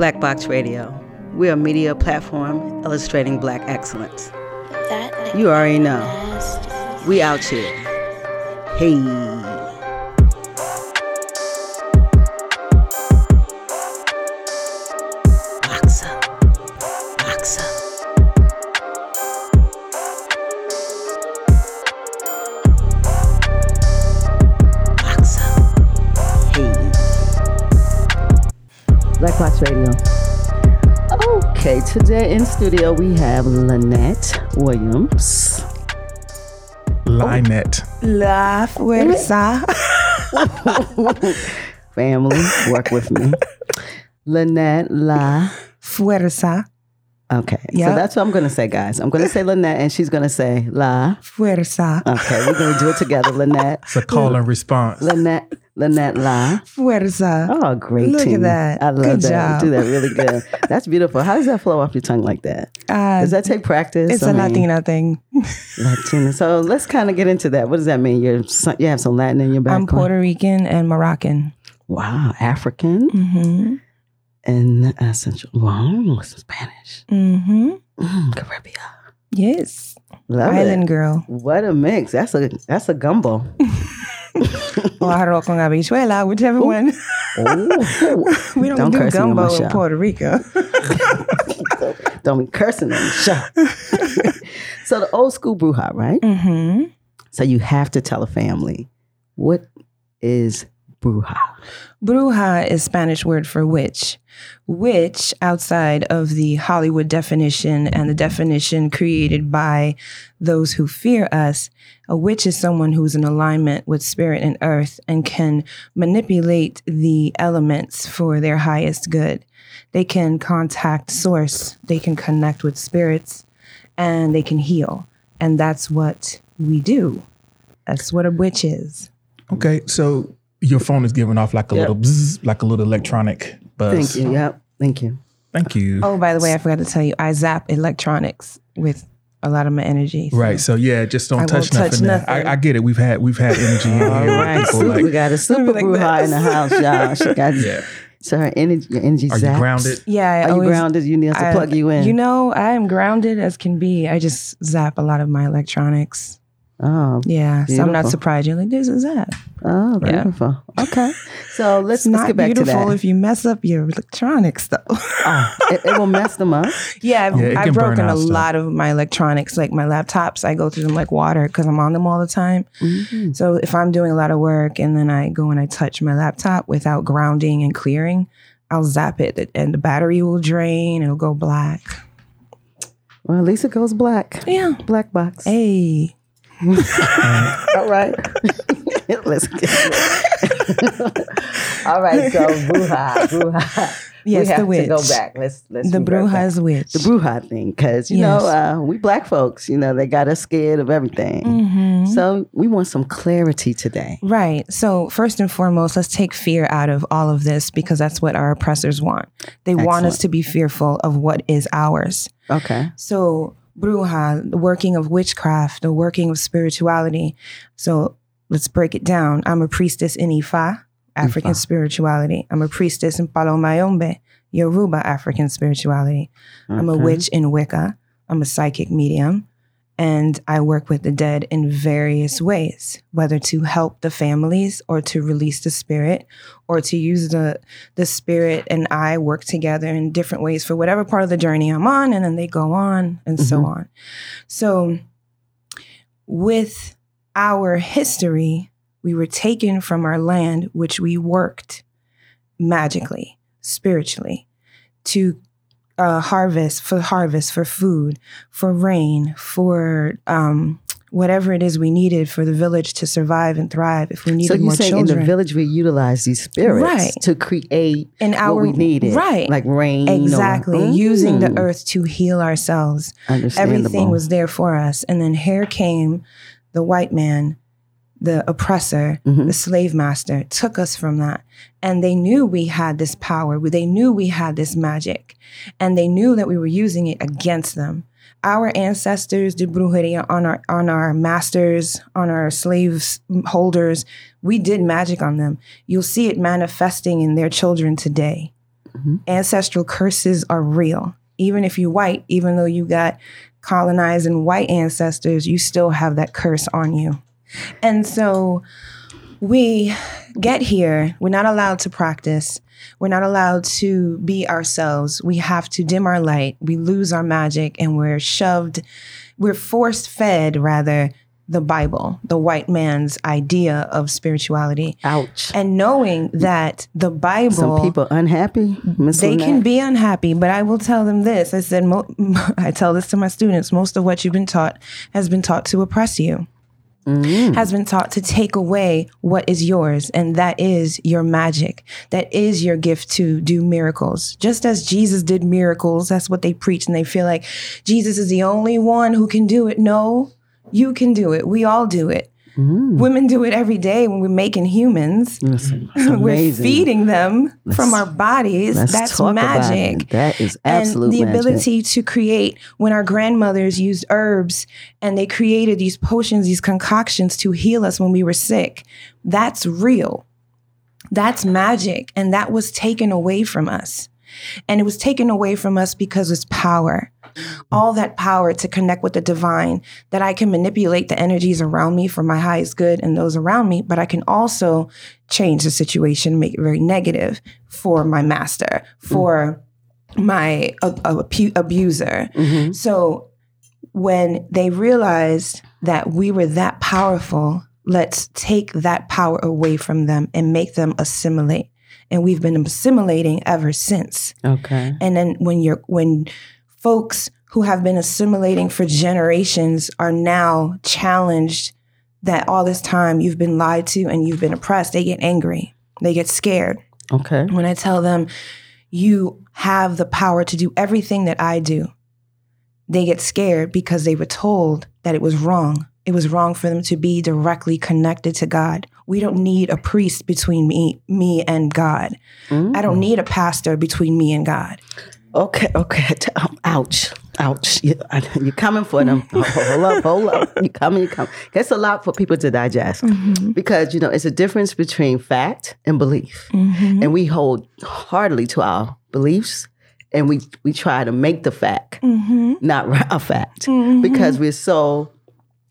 Black Box Radio. We're a media platform illustrating black excellence. You already know. We out here. Hey. Today in studio we have Lynette Williams. Lynette. La fuerza. Family, work with me. Lynette La. Fuerza. Okay, so that's what I'm going to say, guys. I'm going to say Lynette, and she's going to say La. Fuerza. Okay, we're going to do it together. Lynette, It's a call and response. Lynette, Lynette La. Fuerza. Oh, great Look at that. I love Good that. job. You do that really good. That's beautiful. How does that flow off your tongue like that? Uh, Does that take practice? it's I a mean, Latina thing. Latina. So let's kind of get into that. What does that mean? You're you have some Latin in your background? I'm. Puerto Rican and Moroccan. Wow, African Mm-hmm. and uh, Central. Wow, some Spanish. Mm-hmm. Mm, Caribbean. Yes. Love Island it. girl. What a mix. That's a that's a gumbo. Or arroz con habichuela, whichever one. Oh, we don't, Don't do curse me on my gumbo in Puerto Rico. don't be cursing on the show. so the old school bruja, right? mm-hmm. So you have to tell a family what is bruja. Bruja is Spanish word for witch. Witch, outside of the Hollywood definition and the definition created by those who fear us, a witch is someone who's in alignment with spirit and earth and can manipulate the elements for their highest good. They can contact source, they can connect with spirits, and they can heal. And that's what we do. That's what a witch is. Okay, so your phone is giving off like a Yep. little bzz, like a little electronic buzz. Thank you. Yep. Thank you. Thank you. Oh, by the way, I forgot to tell you, I zap electronics with a lot of my energy. so- Right. So yeah, just don't I touch won't touch nothing. there. nothing. I, I get it. We've had we've had energy in here. Right. people Super, we got a super Like bruja in the house, y'all. She got yeah. so her energy your energy Are you grounded? Yeah, I Are you always- grounded? You need us to I- plug you in. You know, I am grounded as can be. I just zap a lot of my electronics. Oh, Yeah, so I'm not surprised. You're like, there's a zap. oh, Yeah. beautiful. Okay. So let's, let's not get back to beautiful that. if you mess up your electronics, though. oh, it, it will mess them up. yeah, I've, Yeah, I've broken a stuff. lot of my electronics, like my laptops. I go through them like water because I'm on them all the time. Mhm. So if I'm doing a lot of work and then I go and I touch my laptop without grounding and clearing, I'll zap it and the battery will drain. It'll go black. Well, at least it goes black. Yeah. Black box. Hey. All right. Let's get it. All right. So bruja, bruja. Yes, we have the witch. to go back. Let's let's The revert back. witch. the bruja thing because you Yes. know uh, we black folks you know they got us scared of everything Mhm. so we want some clarity today Right. So, first and foremost, let's take fear out of all of this because that's what our oppressors want. They want us to be fearful of what is ours. okay So, bruja, the working of witchcraft, the working of spirituality. So, let's break it down. I'm a priestess in Ifa, African Ifa. spirituality. I'm a priestess in Palo Mayombe, Yoruba, African spirituality. I'm a witch in Wicca. I'm a psychic medium. And I work with the dead in various ways, whether to help the families or to release the spirit or to use the the spirit and I work together in different ways for whatever part of the journey I'm on, and then they go on and so Mhm. on. So with our history, we were taken from our land, which we worked magically, spiritually, to uh, harvest for harvest for food, for rain, for um, whatever it is we needed for the village to survive and thrive. If we needed so you're more saying children, in the village we utilize these spirits Right. to create in our what we needed right, like rain or- exactly, using the Mm, earth to heal ourselves. Everything was there for us, and then here came the white man, the oppressor, Mhm. the slave master took us from that. And they knew we had this power. They knew we had this magic. And they knew that we were using it against them. Our ancestors did brujeria on our on our masters, on our slaves holders. We did magic on them. You'll see it manifesting in their children today. mm-hmm. ancestral curses are real. Even if you're white, even though you got colonized and white ancestors, you still have that curse on you. And so we get here, we're not allowed to practice. We're not allowed to be ourselves. We have to dim our light. We lose our magic and we're shoved, we're force fed rather the Bible, the white man's idea of spirituality. Ouch. And knowing that the Bible. Some people unhappy. They can be unhappy, but I will tell them this. I said, mo- I tell this to my students most of what you've been taught has been taught to oppress you. Mm-hmm. Has been taught to take away what is yours, and that is your magic. That is your gift to do miracles. Just as Jesus did miracles, that's what they preach, and they feel like Jesus is the only one who can do it. No, you can do it. We all do it. Mm. Women do it every day when we're making humans. we're feeding them let's, from our bodies. That's magic. That is absolutely And the magic. ability to create when our grandmothers used herbs and they created these potions, these concoctions to heal us when we were sick. That's real. That's magic. And that was taken away from us. And it was taken away from us because it's power. All that power to connect with the divine, that I can manipulate the energies around me for my highest good and those around me, but I can also change the situation, make it very negative for my master, for mm. my abuser. Mm-hmm. So when they realized that we were that powerful, let's take that power away from them and make them assimilate and we've been assimilating ever since. Okay. And then when you're when folks who have been assimilating for generations are now challenged that all this time you've been lied to and you've been oppressed, they get angry. They get scared. Okay. When I tell them you have the power to do everything that I do, they get scared because they were told that it was wrong. It was wrong for them to be directly connected to God. We don't need a priest between me, me and God. Mm-hmm. I don't mm. need a pastor between me and God. Okay, okay. Ouch, ouch. You, are coming for them. hold up, hold up. You coming, you coming. It's a lot for people to digest mm-hmm. because, you know, it's a difference between fact and belief. Mm-hmm. And we hold hardly to our beliefs and we, we try to make the fact mm-hmm. not a fact mm-hmm. because we're so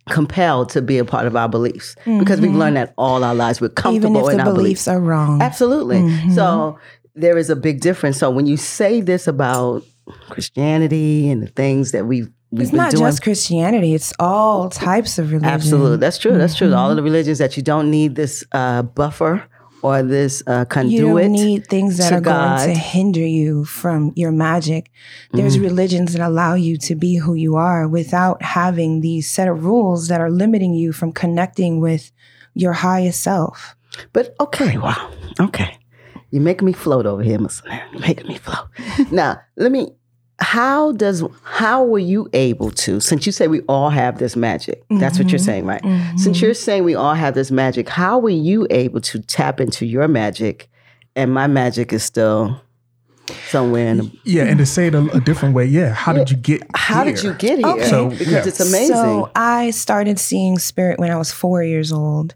compelled to be a part of our beliefs mm-hmm. because we've learned that all our lives. We're comfortable Even if in the our beliefs, beliefs are wrong. Absolutely. Mm-hmm. So there is a big difference. So when you say this about Christianity and the things that we've We've it's not doing. just Christianity; it's all types of religion. Absolutely, that's true. That's true. All of the religions that you don't need this uh, buffer or this uh, conduit. You don't need things that are God. going to hinder you from your magic. There's mm religions that allow you to be who you are without having these set of rules that are limiting you from connecting with your highest self. But okay, wow, okay. You're making me float over here, Miss You're making me float. now, let me how does how were you able to since you say we all have this magic that's mm-hmm. what you're mm-hmm. saying right mm-hmm. since you're saying we all have this magic how were you able to tap into your magic and my magic is still somewhere in the yeah and to say it a, a different way yeah how yeah. did you get how here? did you get here okay. so, because yeah. it's amazing so i started seeing spirit when i was four years old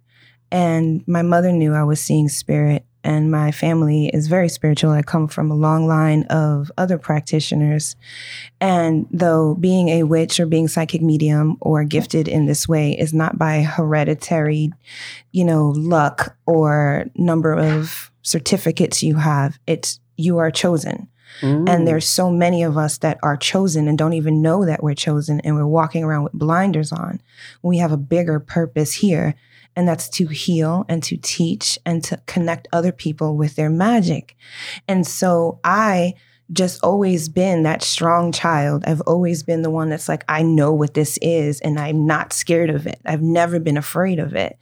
and my mother knew i was seeing spirit and my family is very spiritual. I come from a long line of other practitioners. And though being a witch or being psychic medium or gifted in this way is not by hereditary, you know, luck or number of certificates you have, it's you are chosen. Mm. And there's so many of us that are chosen and don't even know that we're chosen and we're walking around with blinders on. We have a bigger purpose here and that's to heal and to teach and to connect other people with their magic. And so I just always been that strong child. I've always been the one that's like, I know what this is and I'm not scared of it. I've never been afraid of it.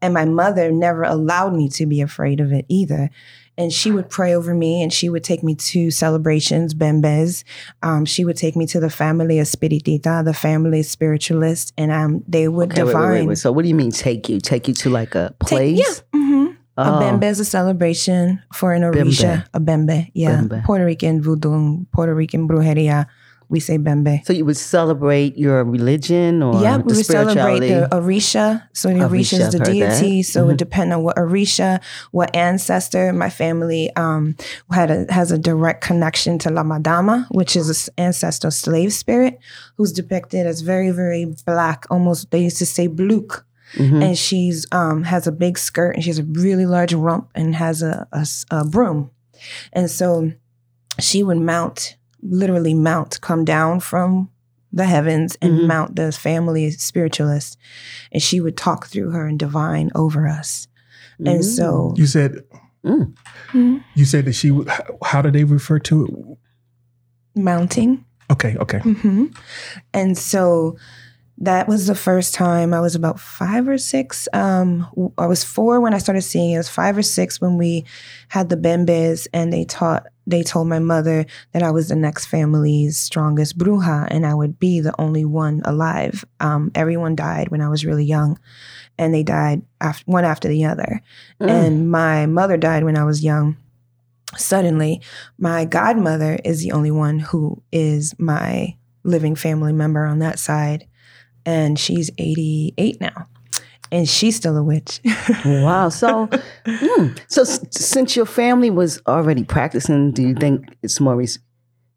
And my mother never allowed me to be afraid of it either and she would pray over me and she would take me to celebrations, bembes. Um, she would take me to the family espiritista, the family spiritualist, and um, they would okay, divine. Wait, wait, wait. So what do you mean take you? Take you to like a place? Take, yeah. Mm-hmm. Oh. A bembe is a celebration for an orisha. Bembe. A bembe, yeah. Bembe. Puerto Rican voodoo, Puerto Rican brujeria, we say Bembe. So you would celebrate your religion or Yeah, we would celebrate the Orisha. So the Orisha, Orisha is the heard that. deity. So it would depend on what Orisha, what ancestor. My family um, had a, has a direct connection to La Madama, which is an ancestral slave spirit, who's depicted as very, very black. Almost they used to say bluk. Mhm. And she's um, has a big skirt and she has a really large rump and has a broom. And so she would mount, literally mount, come down from the heavens and Mhm. mount the family spiritualist. And she would talk through her and divine over us. And Mm. so, You said Mm. you said that she. would- how- How do they refer to it? mounting. Okay, okay. hmm And so that was the first time I was about five or six. Um, I was four when I started seeing it. I was five or six when we had the bembes, and they taught. They told my mother that I was the next family's strongest bruja, and I would be the only one alive. Um, everyone died when I was really young, and they died after, one after the other. Mm. And my mother died when I was young. Suddenly, my godmother is the only one who is my living family member on that side. And she's 88 now. And she's still a witch. Wow. So, mm, so s- since your family was already practicing, do you think it's more res-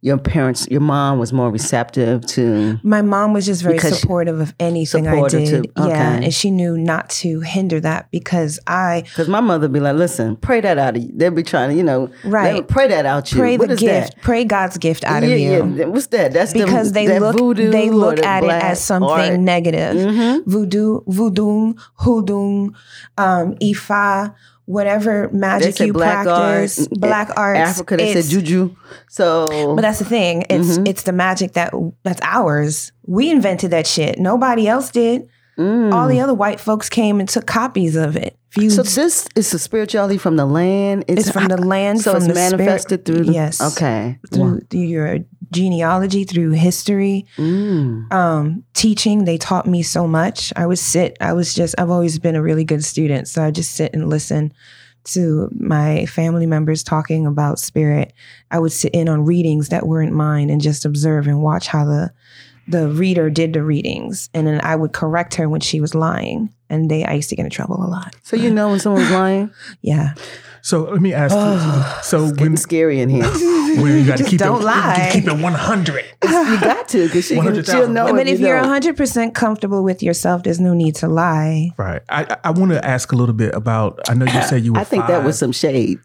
your parents, your mom was more receptive to? My mom was just very supportive of anything I did. too, okay. Yeah. And she knew not to hinder that because I Because my mother be like, "Listen, pray that out of you." They'd be trying to, you know, Right. Pray that out you. pray What the is gift, that? pray God's gift out of you. Yeah. What's that? That's them- because they that look they or look at it as something art. negative. Mhm. Voodoo, voodoo, hoodoo, um, ifa, whatever magic you black practice, art. black arts. Africa, they said juju. So, But that's the thing. It's Mhm. it's the magic that that's ours. We invented that shit. Nobody else did. mm. All the other white folks came and took copies of it. You, So this is the spirituality from the land. it's from the land, So it's manifested spirit, through. The, yes, Okay. through, through your genealogy, through history. Mm. um, teaching, they taught me so much. I would sit, I was just, I've always been a really good student. So I just sit and listen to my family members talking about spirit. I would sit in on readings that weren't mine and just observe and watch how the the reader did the readings. And then I would correct her when she was lying. And they I used to get in trouble a lot. So you know when someone's lying, Yeah. So let me ask you. So it's when scary in here. when you got to Just keep don't it, lie. keep it one hundred. you got to because she she'll know. I mean, if if you you're 100% comfortable with yourself, there's no need to lie. Right. I I, I want to ask a little bit about. I know you said you were. I think that was some shade.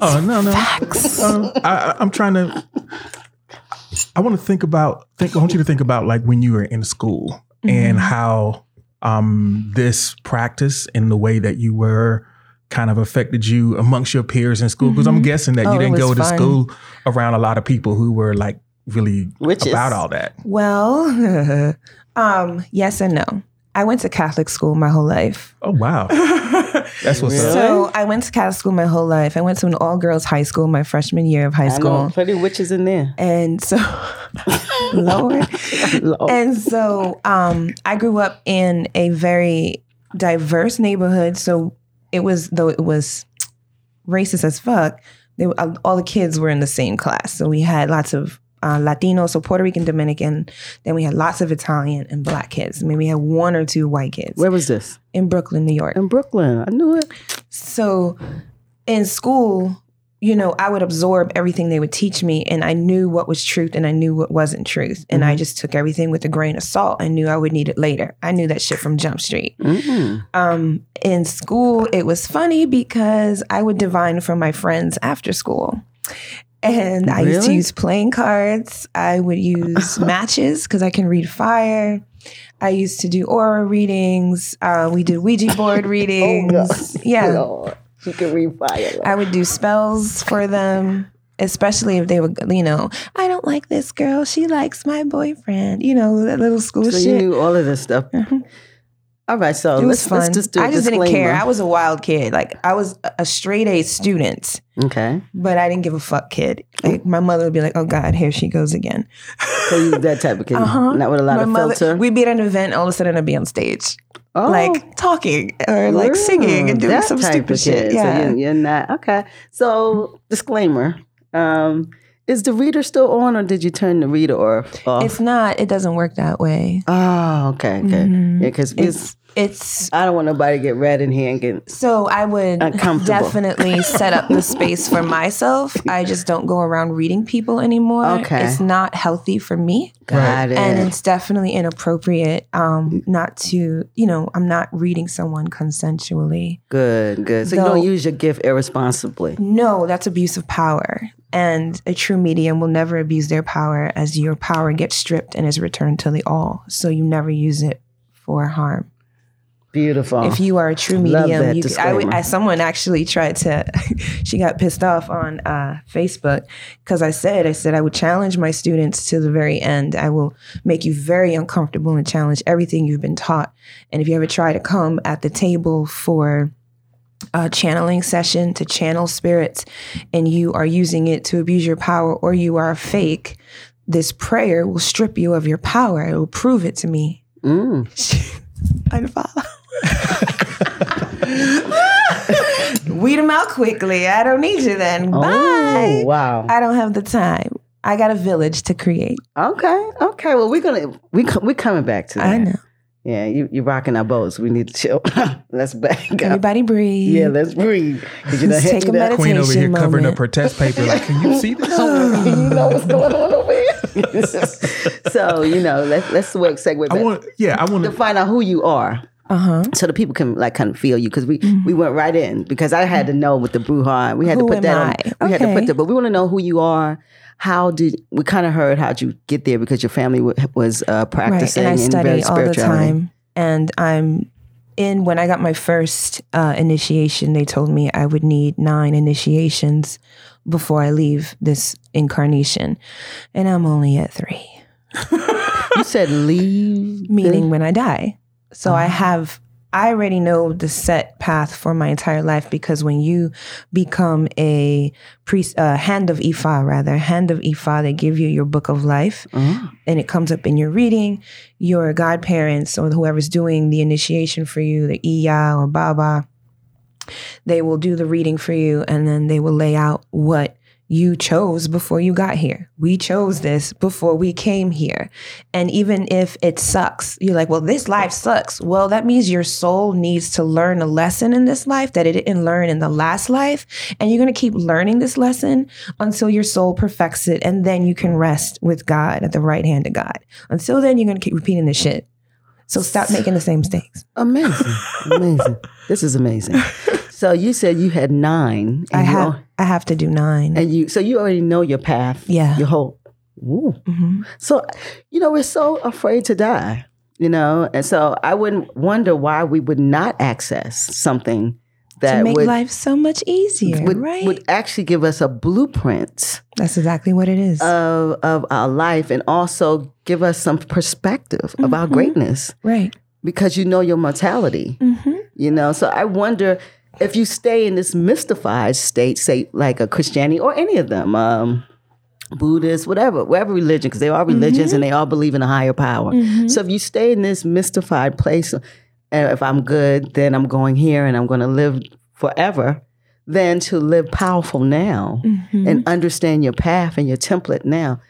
Oh no no. Um, I, I, I'm trying to. I want to think about. Think. I want you to think about like when you were in school and how um, this practice and the way that you were kind of affected you amongst your peers in school. Because I'm Mhm. guessing that Oh, you didn't was go to fun. school around a lot of people who were like really Witches. about all that. Well, um, yes and no. I went to Catholic school my whole life. Oh wow, that's what's Really? up. So I went to Catholic school my whole life. I went to an all girls high school my freshman year of high I know school. plenty of witches in there. And so, Lord. Lord. And so um, I grew up in a very diverse neighborhood. So it was, though it was racist as fuck, they, all the kids were in the same class. So we had lots of uh, Latino, so Puerto Rican, Dominican. Then we had lots of Italian and black kids. I mean, we had one or two white kids Where was this? in Brooklyn, New York. In Brooklyn. I knew it. So in school, you know, I would absorb everything they would teach me, and I knew what was truth and I knew what wasn't truth. And I just took everything with a grain of salt. I knew I would need it later. I knew that shit from Jump Street. Mm. Um, in school, it was funny because I would divine from my friends after school. And I used to use playing cards. I would use matches because I can read fire. I used to do aura readings. Uh, we did Ouija board readings. yeah. She can read fire. I would do spells for them, especially if they were, you know, I don't like this girl. She likes my boyfriend. You know, that little school so you knew all of this stuff. Mhm. All right, so It was let's, fun. let's just I just didn't care. I was a wild kid. Like I was a straight A student, okay. but I didn't give a fuck kid. Like my mother would be like, "Oh God, here she goes again." So you that type of kid. Uh-huh. Not with a lot my of mother, filter. we'd be at an event, all of a sudden I'd be on stage, oh, like talking or like singing and doing some stupid shit. Yeah. So you're, not okay. So disclaimer. Um, is the reader still on, or did you turn the reader off? It's not. It doesn't work that way. oh, okay, okay. Mhm. Yeah, because It's it's I don't want nobody to get red in here and get. so I would definitely set up the space for myself. I just don't go around reading people anymore. Okay. It's not healthy for me. Got it. And it's definitely inappropriate um, not to, you know, I'm not reading someone consensually. good, good. So you don't use your gift irresponsibly. No, that's abuse of power. And a true medium will never abuse their power as your power gets stripped and is returned to the all. So you never use it for harm. Beautiful. If you are a true medium, you, I. I, someone actually tried to, she got pissed off on uh, Facebook because I said, I said, I would challenge my students to the very end. I will make you very uncomfortable and challenge everything you've been taught. And if you ever try to come at the table for a channeling session to channel spirits and you are using it to abuse your power or you are a fake, this prayer will strip you of your power. It will prove it to me. Mm. I follow. Weed them out quickly. I don't need you then. Oh, Bye. wow. I don't have the time. I got a village to create. Okay, okay. Well, we're gonna we we're coming back to that. I know. Yeah, you you're rocking our boats. We need to chill. let's back up. Everybody breathe. Yeah, let's breathe. 'Cause you done Let's take me a that- Queen over here Meditation covering moment. up her test paper. Like, can you see this? you know what's going on over here. so you know, let's let's work segue back I want. Yeah, I want to to. find out who you are. Uh huh. so the people can like kind of feel you because we we went right in because I had to know with the Bruja we had Who to put am that I? on we had to put Okay. that but we want to know who you are how did we kind of heard how'd you get there because your family wa- was uh, Right. practicing And I and very study all the time. And I'm in, when I got my first uh, initiation, they told me I would need nine initiations before I leave this incarnation. And I'm only at three. you said leave meaning when I die. So I Ah. have I already know the set path for my entire life because when you become a priest, uh, hand of Ifa, rather hand of Ifa, they give you your book of life, Oh, and it comes up in your reading. Your godparents or whoever's doing the initiation for you, the Iya or Baba, they will do the reading for you, and then they will lay out what you chose before you got here. We chose this before we came here. And even if it sucks, you're like, well, this life sucks. Well, that means your soul needs to learn a lesson in this life that it didn't learn in the last life. And you're going to keep learning this lesson until your soul perfects it. And then you can rest with God at the right hand of God. Until then, you're going to keep repeating this shit. So stop making the same mistakes. amazing amazing this is amazing so you said you had nine I have I have to do nine. and you so you already know your path Yeah. your whole Ooh. Mhm. So, you know, we're so afraid to die, you know, and so I wouldn't wonder why we would not access something that To make would, life so much easier, would, right? would actually give us a blueprint That's exactly what it is. of, of our life and also give us some perspective of our Mhm. greatness right. because you know your mortality, hmm you know. So I wonder if you stay in this mystified state, say like a Christianity or any of them, um, Buddhist, whatever, whatever religion, because they are religions and they all believe in a higher power. Mhm. So if you stay in this mystified place, uh, if I'm good, then I'm going here and I'm going to live forever, then to live powerful now Mhm. and understand your path and your template now.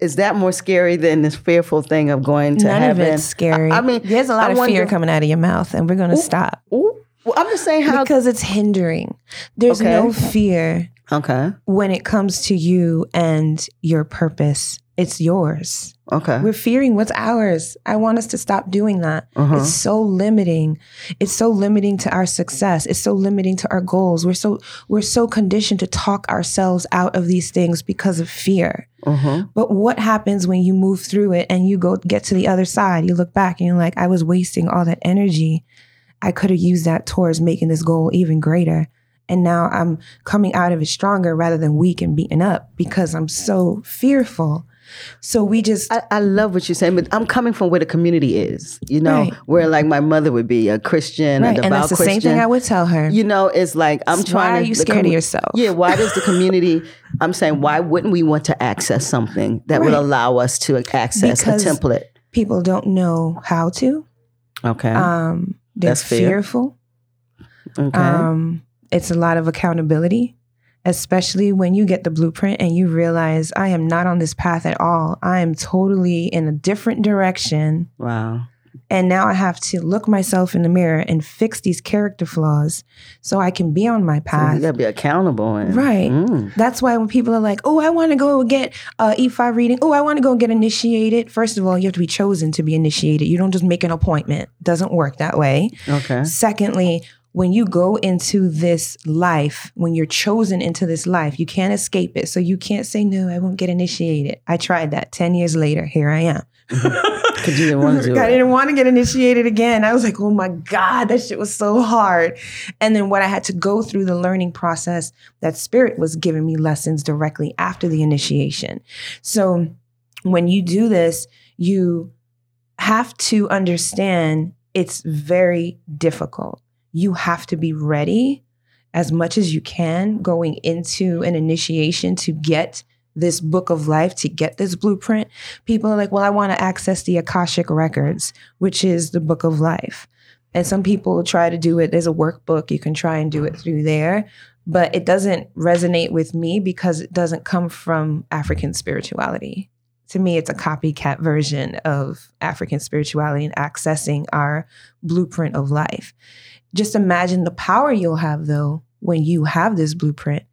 Is that more scary than this fearful thing of going to None heaven? of it's scary. I, I mean, there's a lot I of fear coming out of your mouth, and we're going to stop Ooh, well, I'm just saying how. because it's hindering. There's Okay. no fear okay, when it comes to you and your purpose. It's yours. okay. We're fearing what's ours. I want us to stop doing that. Uh-huh. It's so limiting. It's so limiting to our success. It's so limiting to our goals. We're so we're so conditioned to talk ourselves out of these things because of fear. Uh-huh. But what happens when you move through it and you go get to the other side? You look back and you're like, I was wasting all that energy. I could have used that towards making this goal even greater. And now I'm coming out of it stronger rather than weak and beaten up because I'm so fearful. So we just I, I love what you're saying, but I'm coming from where the community is. You know, Right. where like my mother would be a Christian, a right, devout and that's the Christian. same thing I would tell her. You know, it's like I'm So trying why to. are you scared of yourself? Yeah, why does the community? I'm saying, why wouldn't we want to access something that would allow us to access Because- a template? People don't know how to. Okay. Um, they're That's fair. fearful. okay. Um, it's a lot of accountability. especially when you get the blueprint and you realize I am not on this path at all. I am totally in a different direction. Wow. And now I have to look myself in the mirror and fix these character flaws so I can be on my So path. you gotta be accountable. And, Right. Mm. That's why when people are like, "Oh, I want to go get uh, Ifa reading. Oh, I want to go get initiated." First of all, you have to be chosen to be initiated. You don't just make an appointment. Doesn't work that way. Okay. Secondly, when you go into this life, when you're chosen into this life, you can't escape it. So you can't say, "No, I won't get initiated." I tried that. Ten years later, here I am. Because you didn't want to do I it. didn't want to get initiated again. I was like, oh my God, that shit was so hard. And then what I had to go through the learning process, that spirit was giving me lessons directly after the initiation. So when you do this, you have to understand it's very difficult. You have to be ready as much as you can going into an initiation to get this book of life, to get this blueprint people are like, well, I want to access the Akashic Records, which is the book of life. And some people try to do it. There's a workbook. You can try and do it through there. But it doesn't resonate with me because it doesn't come from African spirituality. To me, it's a copycat version of African spirituality and accessing our blueprint of life. Just imagine the power you'll have, though, when you have this blueprint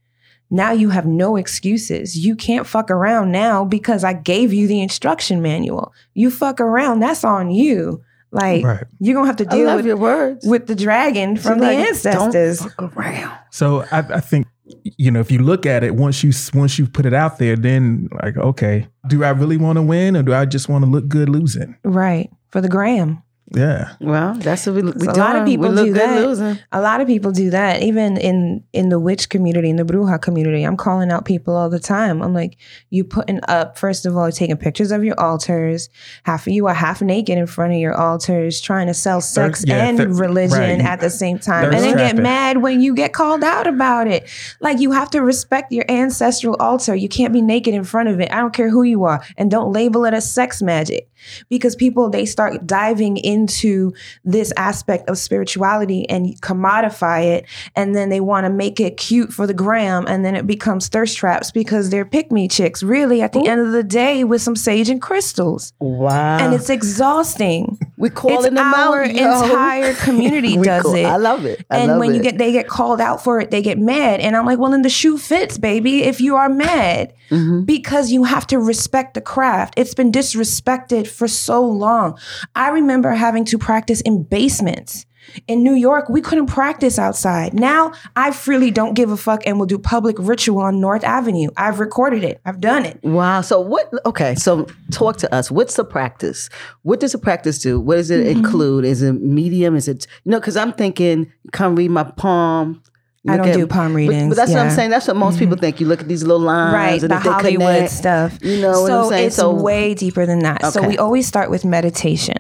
now you have no excuses. You can't fuck around now because I gave you the instruction manual. You fuck around, that's on you. Like Right. you're gonna have to deal with, your words. with the dragon She's from the like, ancestors. Don't fuck around. So I, I think you know if you look at it once you once you put it out there, then like okay, do I really want to win or do I just want to look good losing? Right. For the gram. Yeah. Well, that's what we, we So a lot of people do that. losing. A lot of people do that. Even in in the witch community, in the bruja community, I'm calling out people all the time. I'm like, you putting up first of all, taking pictures of your altars. Half of you are half naked in front of your altars, trying to sell sex yeah, and thir- religion right. at the same time, Thirst and then get mad when you get called out about it. Like you have to respect your ancestral altar. You can't be naked in front of it. I don't care who you are, and don't label it as sex magic because people they start diving into this aspect of spirituality and commodify it and then they want to make it cute for the gram and then it becomes thirst traps because they're pick me chicks really at the end of the day with some sage and crystals. Wow. and it's exhausting we calling it's them our out. entire community does call- it I love it. I and love when you get they get called out for it they get mad and i'm like well then the shoe fits baby if you are mad Mhm. because you have to respect the craft. It's been disrespected for so long. I remember having to practice in basements. In New York, we couldn't practice outside. Now, I freely don't give a fuck and will do public ritual on North Avenue. I've recorded it. I've done it. Wow. So what? Okay. So talk to us. What's the practice? What does the practice do? What does it Mm-hmm. include? Is it medium? Is it you know? Because I'm thinking, come read my palm. I don't at- do palm readings. but that's what I'm. Mm-hmm. saying. That's what most people think. You look at these little lines, Right, and the Hollywood connect, stuff. You know what so I'm saying? it's so way deeper than that. So we always start with meditation.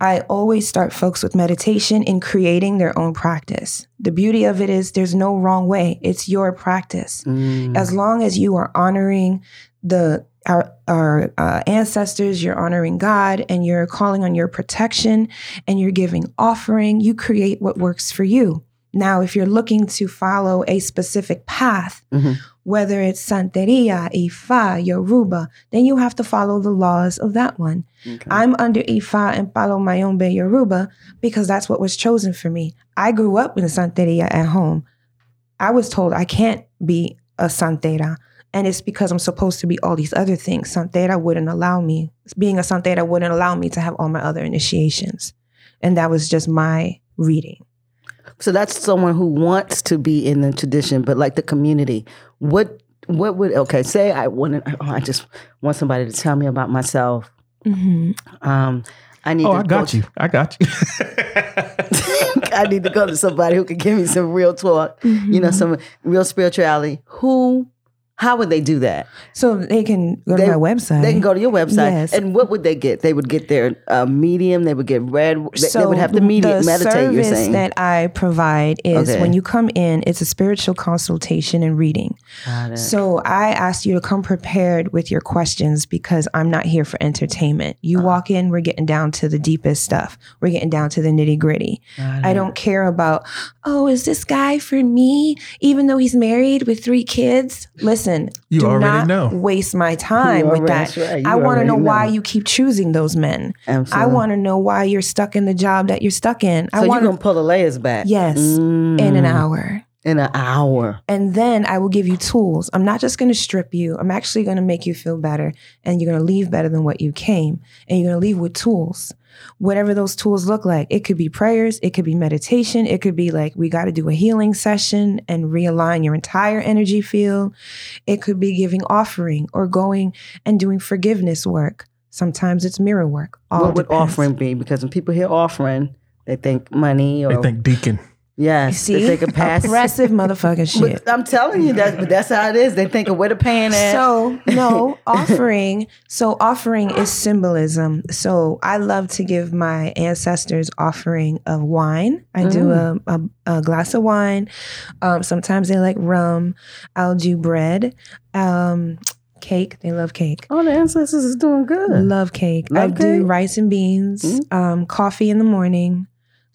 I always start folks with meditation in creating their own practice. The beauty of it is there's no wrong way. It's your practice. Mm. As long as you are honoring the our our uh, ancestors, you're honoring God, and you're calling on your protection, and you're giving offering. You create what works for you. Now, if you're looking to follow a specific path, Mhm. Whether it's Santeria, Ifa, Yoruba, then you have to follow the laws of that one. Okay. I'm under Ifa and Palo Mayombe Yoruba because that's what was chosen for me. I grew up in Santeria at home. I was told I can't be a Santera. And it's because I'm supposed to be all these other things. Santera wouldn't allow me. Being a Santera wouldn't allow me to have all my other initiations. And that was just my reading. So that's someone who wants to be in the tradition, but like the community. What what would okay? Say I want to. Oh, I just want somebody to tell me about myself. Mm-hmm. Um, I need. Oh, to I go got to- you. I got you. I need to go to somebody who can give me some real talk. You Mm-hmm. know, some real spirituality. Who? How would they do that? So they can go They- to my website. They can go to your website, Yes. and what would they get? They would get their uh, medium. They would get red. They, they would have to the- medium the meditate. You're service saying that I provide is Okay. when you come in, it's a spiritual consultation and reading. Got it. So I ask you to come prepared with your questions because I'm not here for entertainment. You walk in, we're getting down to the deepest stuff. We're getting down to the nitty gritty. I don't care about, oh, is this guy for me? Even though he's married with three kids. Listen, You do already not know. waste my time You with already- that. right. I want to know already why you keep choosing those men. I want to know why you're stuck in the job that you're stuck in. I So you're gonna pull the layers back? Yes, Mm. in an hour. In an hour. And then I will give you tools. I'm not just going to strip you. I'm actually going to make you feel better. And you're going to leave better than what you came. And you're going to leave with tools. Whatever those tools look like. It could be prayers. It could be meditation. It could be like, we got to do a healing session and realign your entire energy field. It could be giving offering or going and doing forgiveness work. Sometimes it's mirror work. All what would depends. offering be? Because when people hear offering, they think money or They think deacon. Yes, See, they think of pass. oppressive motherfucking shit. But I'm telling you that, but that's how it is. They think of where the paying at. So no offering. So offering is symbolism. So I love to give my ancestors offering of wine. I do a, a, a glass of wine. Um, sometimes they like rum. I'll do bread, um, cake. They love cake. oh, the ancestors is doing good. Love cake. I Love do rice and beans. Mm. Um, coffee in the morning.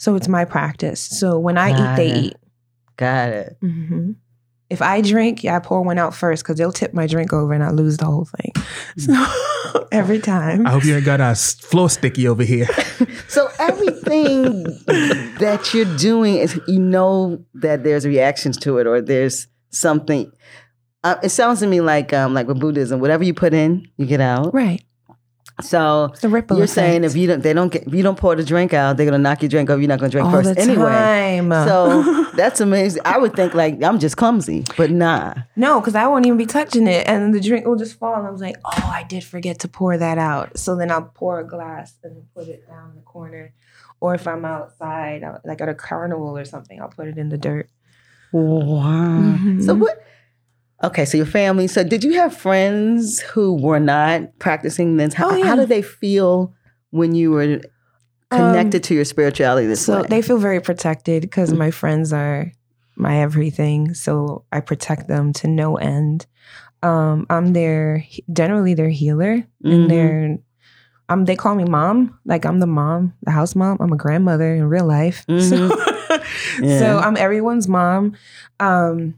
So it's my practice. So when I eat, they eat. Got it. hmm If I drink, yeah, I pour one out first because they'll tip my drink over and I lose the whole thing. So every time. I hope you ain't got a floor sticky over here. So everything that you're doing is you know that there's reactions to it or there's something. Uh, it sounds to me like um, like with Buddhism, whatever you put in, you get out. Right. So the ripple you're effect. saying if you don't, they don't get, if you don't pour the drink out, they're gonna knock your drink over. You're not gonna drink all first anyway. So that's amazing. I would think like I'm just clumsy, but nah. no, because I won't even be touching it, and the drink will just fall. And I was like, oh, I did forget to pour that out. So then I'll pour a glass and put it down in the corner. Or if I'm outside, like at a carnival or something, I'll put it in the dirt. Wow. So Mhm. what? Okay, so your family. So did you have friends who were not practicing this? How, Oh, yeah. how did they feel when you were connected to your spirituality this Um, So way? they feel very protected because Mm. my friends are my everything. So I protect them to no end. Um, I'm their generally their healer, Mhm. and they're um they call me mom. Like I'm the mom, the house mom. I'm a grandmother in real life. So, Yeah. so I'm everyone's mom. Um,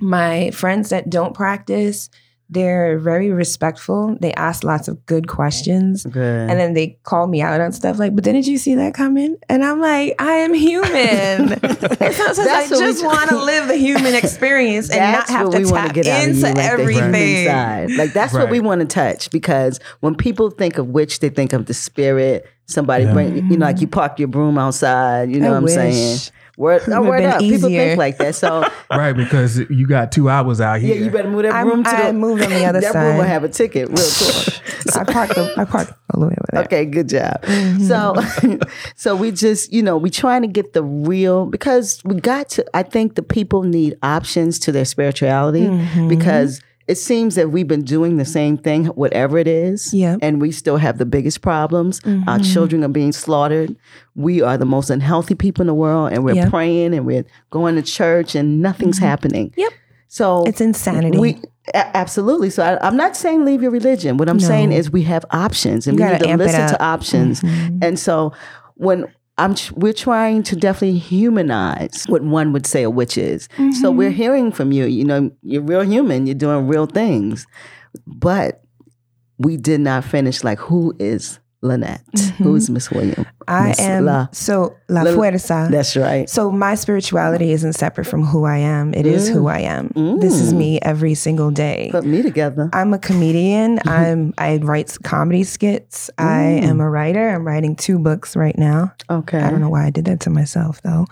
my friends that don't practice, they're very respectful. They ask lots of good questions. Good. And then they call me out on stuff like, but didn't you see that coming? And I'm like, I am human. and sometimes I That's what we just want to live the human experience and not have to we want tap get into you, like everything. side. Like that's what we want to touch because when people think of witch, they think of the spirit. Somebody Yeah. bring, you know, like you park your broom outside. You know I what I'm wish. saying? Word, It oh, would've word been up. People easier. think like that. So right, because you got two hours out here. yeah, you better move that I'm- broom to I the. moved on the other that broom will have a ticket. Real talk. I parked the, I parked all the way over there. Okay, good job. Mm-hmm. So, so we just, you know, we trying to get the real because we got to. I think the people need options to their spirituality Mhm. because it seems that we've been doing the same thing, whatever it is, Yep. and we still have the biggest problems. Our Mhm. children are being slaughtered. We are the most unhealthy people in the world, and we're Yep. praying and we're going to church, and nothing's happening. Yep. So It's insanity. we a- absolutely. So I, I'm not saying leave your religion. What I'm No. saying is we have options, and You we need to listen to options. Mhm. And so when tr- we're trying to definitely humanize what one would say a witch is. So we're Mm-hmm. hearing from you. You know, you're real human. You're doing real things, but we did not finish. Like, who is Lynette? Who is Miss William? Mm-hmm. I Miss am La- so La La- Fuerza. That's right. So my spirituality isn't separate from who I am. It is who I am. This is Mm. me every single day. Put me together. I'm a comedian. I'm I write comedy skits. I Mm. am a writer. I'm writing two books right now. Okay. I don't know why I did that to myself though.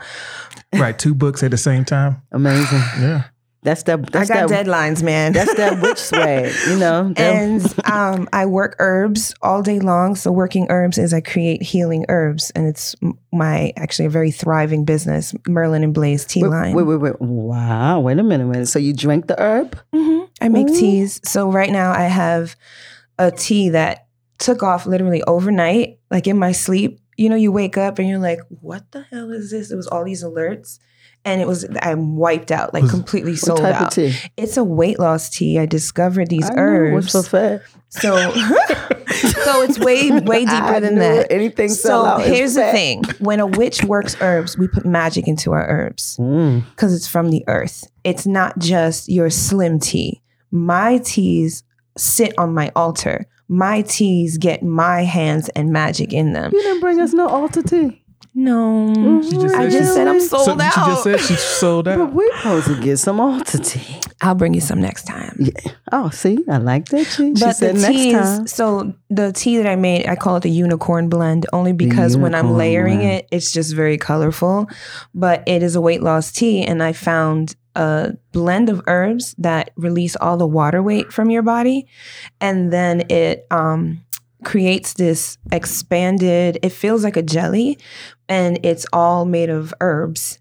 right, two books at the same time. Amazing. Yeah. That's that. That's I got that. deadlines, man. That's that witch swag. You know. And um, I work herbs all day long. So working herbs is I create healing herbs, and it's my actually a very thriving business, Merlin and Blaze Tea wait, Line. wait, wait, wait. Wow. Wait a minute. Wait. So you drink the herb? hmm I make teas. So right now I have a tea that took off literally overnight, like in my sleep. You know, you wake up and you're like, what the hell is this? It was all these alerts. And it was I'm wiped out, like completely What sold type out. of tea? It's a weight loss tea. I discovered these I herbs. for fat? So, so it's way way deeper I than that. Anything So here's the fat. thing: when a witch works herbs, we put magic into our herbs Mm. because it's from the earth. It's not just your slim tea. My teas sit on my altar. My teas get my hands and magic in them. You didn't bring us no altar tea. No, She just I just said I'm So sold she just said she sold out. But we're supposed to get some altar tea. I'll bring you some next time. Yeah. Oh, see, I like that. She, she said the next teas, time. so the tea that I made, I call it the unicorn blend, only because when I'm layering blend. it, it's just very colorful. But it is a weight loss tea, and I found a blend of herbs that release all the water weight from your body, and then it um, creates this expanded. It feels like a jelly, and it's all made of herbs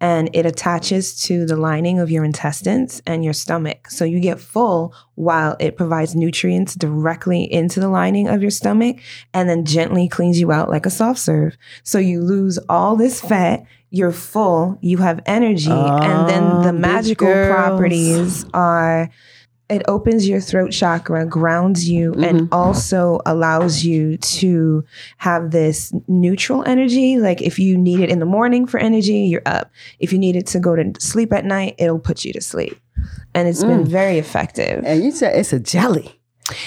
and it attaches to the lining of your intestines and your stomach. So you get full while it provides nutrients directly into the lining of your stomach and then gently cleans you out like a soft serve. So you lose all this fat, you're full, you have energy, and then the ah, magical properties are it opens your throat chakra, grounds you, and Mhm. also allows you to have this neutral energy. Like if you need it in the morning for energy, you're up. If you need it to go to sleep at night, it'll put you to sleep. And it's been Mm. very effective. And you said it's a jelly.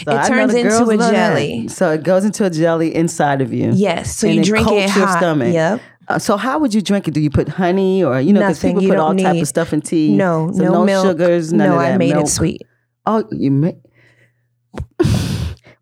So It turns into a love that. jelly. So it goes into a jelly inside of you. Yes. So And you it drink it hot. stomach. Yep. Uh, so how would you drink it? Do you put honey or you know because people You put all type of stuff in tea. No, So no, no milk. sugars, none no, I made Milk. it sweet. Oh, you make.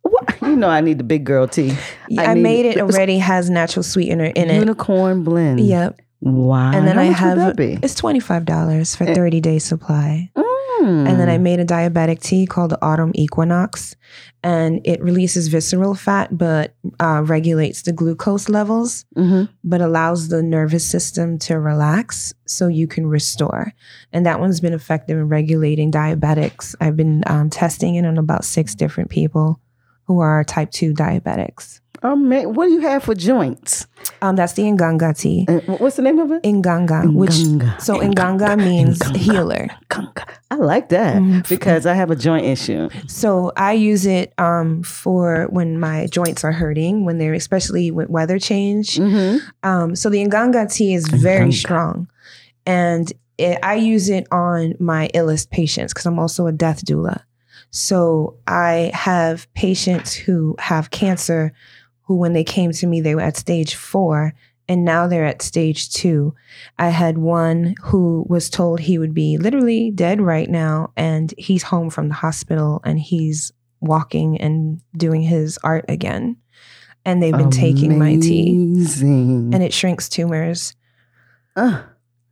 what? You know I need the big girl tea. I, need made it already has natural sweetener in it. Unicorn blend. Yep. Wow. And then How I have it's twenty five dollars for Eh. thirty day supply. Mm. And then I made a diabetic tea called the Autumn Equinox, and it releases visceral fat but uh, regulates the glucose levels, Mhm. but allows the nervous system to relax so you can restore. And that one's been effective in regulating diabetics. I've been um, testing it on about six different people who are type 2 diabetics. Oh man, what do you have for joints? Um, that's the Inganga tea. Wh- what's the name of it? Inganga, which so Inganga means Inganga. healer. Inganga. I like that Mhm. because I have a joint issue. So I use it um, for when my joints are hurting, when they're especially with weather change. Mm-hmm. Um, so the Nganga tea is very strong, and it, I use it on my illest patients because I'm also a death doula. So I have patients who have cancer, who when they came to me they were at stage four, and now they're at stage two. I had one who was told he would be literally dead right now, and he's home from the hospital and he's walking and doing his art again. And they've been taking my tea, and it shrinks tumors. Uh,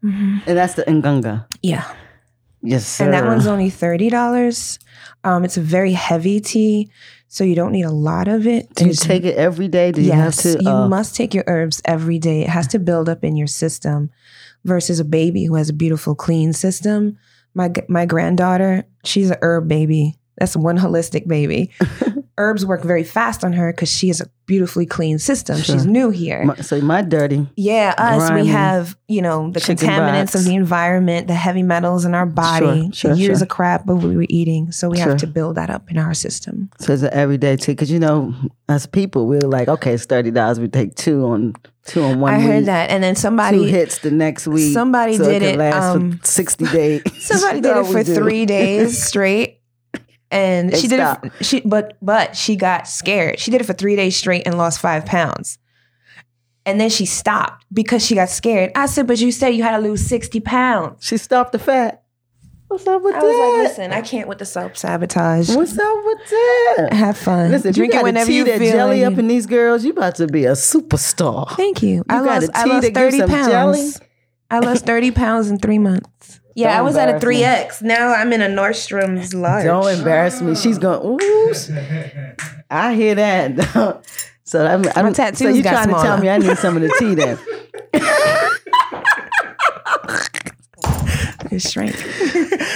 and that's the Ngunga. Yeah. Yes, sir. And that one's only $30. Um, it's a very heavy tea, so you don't need a lot of it. Do you take it every day? Do you yes, have to? you uh, must take your herbs every day. It has to build up in your system versus a baby who has a beautiful, clean system. My, my granddaughter, she's a herb baby. That's one holistic baby. herbs work very fast on her because she has a beautifully clean system. Sure. She's new here. my, so my dirty. Yeah, us, grimy we have, you know, the contaminants box. of the environment, the heavy metals in our body, sure, years sure. of crap of what we were eating. So we have to build that up in our system. So it's an everyday tea because you know, as people, we're like, okay, it's thirty dollars. We take two on two on one. I week, heard that. And then Two somebody hits the next week. somebody so did it. it, last um, for sixty days. somebody did it for three days straight. And she did stopped. it she but but she got scared. She did it for three days straight and lost five pounds. And then she stopped because she got scared. I said, but you said you had to lose 60 pounds. She stopped the fat. What's up with I that? was like, listen, I can't with the self sabotage. What's up with that? Have fun. Listen, Drink you it whenever you that feel jelly like up in these girls, you about to be a superstar. Thank you. I You got lost, I lost that 30 some pounds. jelly? I lost 30 pounds in three months. Yeah, Don't I was at a 3X. Now I'm in a Nordstrom's large. Don't embarrass me. She's going, ooh. I hear that. so I'm, I don't, so tattoos you got trying to tell me I need some of the tea then? It shrank.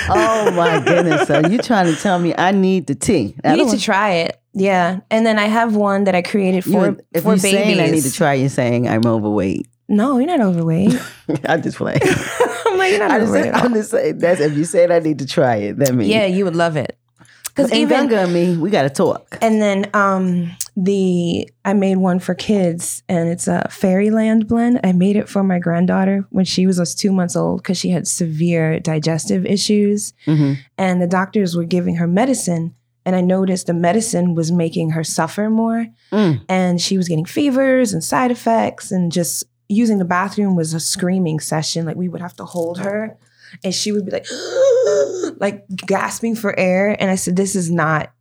oh my goodness! So you trying to tell me I need the tea? I you need to try it. Yeah, and then I have one that I created for you, if for you're babies. saying I need to try, you're saying I'm overweight. No, you're not overweight. I just play. I'm like, you're not I just, overweight. I'm just saying that's if you said I need to try it, that means yeah, you would love it. Because even Gunga and me, we got to talk. And then um the I made one for kids, and it's a Fairyland blend. I made it for my granddaughter when she was, was two months old because she had severe digestive issues, mm-hmm. and the doctors were giving her medicine. And I noticed the medicine was making her suffer more. Mm. And she was getting fevers and side effects, and just using the bathroom was a screaming session. Like we would have to hold her and she would be like like gasping for air. And i said this is not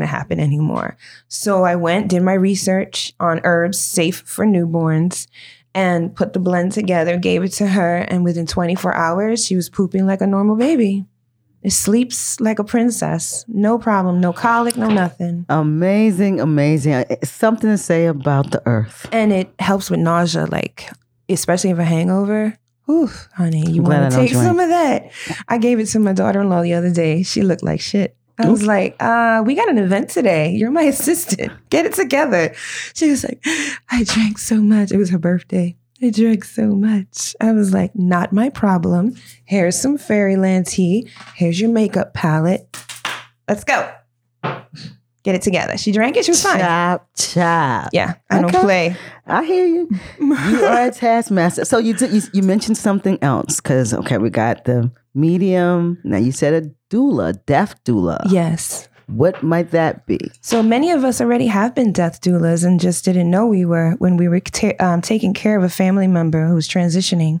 to happen anymore. So i went did my research on herbs safe for newborns and put the blend together gave it to her. And within 24 hours she was pooping like a normal baby it sleeps like a princess no problem no colic no nothing amazing amazing something to say about the earth and it helps with nausea like especially if a hangover Ooh, honey, you want to take some of that? I gave it to my daughter in law the other day. She looked like shit. I was like, uh, we got an event today. You're my assistant. Get it together. She was like, I drank so much. It was her birthday. I drank so much. I was like, not my problem. Here's some fairyland tea. Here's your makeup palette. Let's go get it together. She drank it. She was fine. Chop, chop. Yeah, I okay. don't play. I hear you. You are a taskmaster. So you, you you mentioned something else because okay, we got the medium. Now you said a doula, deaf doula. Yes. What might that be? So many of us already have been death doulas and just didn't know we were when we were ta- um, taking care of a family member who's transitioning.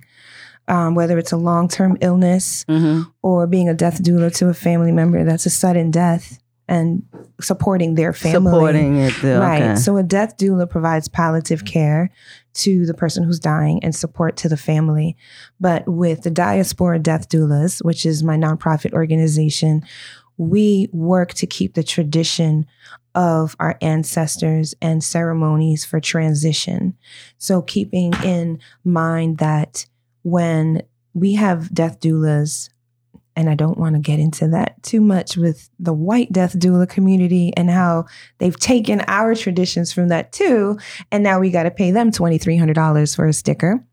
Um, whether it's a long term illness mm-hmm. or being a death doula to a family member that's a sudden death and supporting their family. Supporting it, though. right? Okay. So a death doula provides palliative care to the person who's dying and support to the family. But with the Diaspora Death Doulas, which is my nonprofit organization, we work to keep the tradition of our ancestors and ceremonies for transition. So keeping in mind that when we have death doulas and I don't want to get into that too much with the white death doula community and how they've taken our traditions from that too. And now we got to pay them $2,300 for a sticker.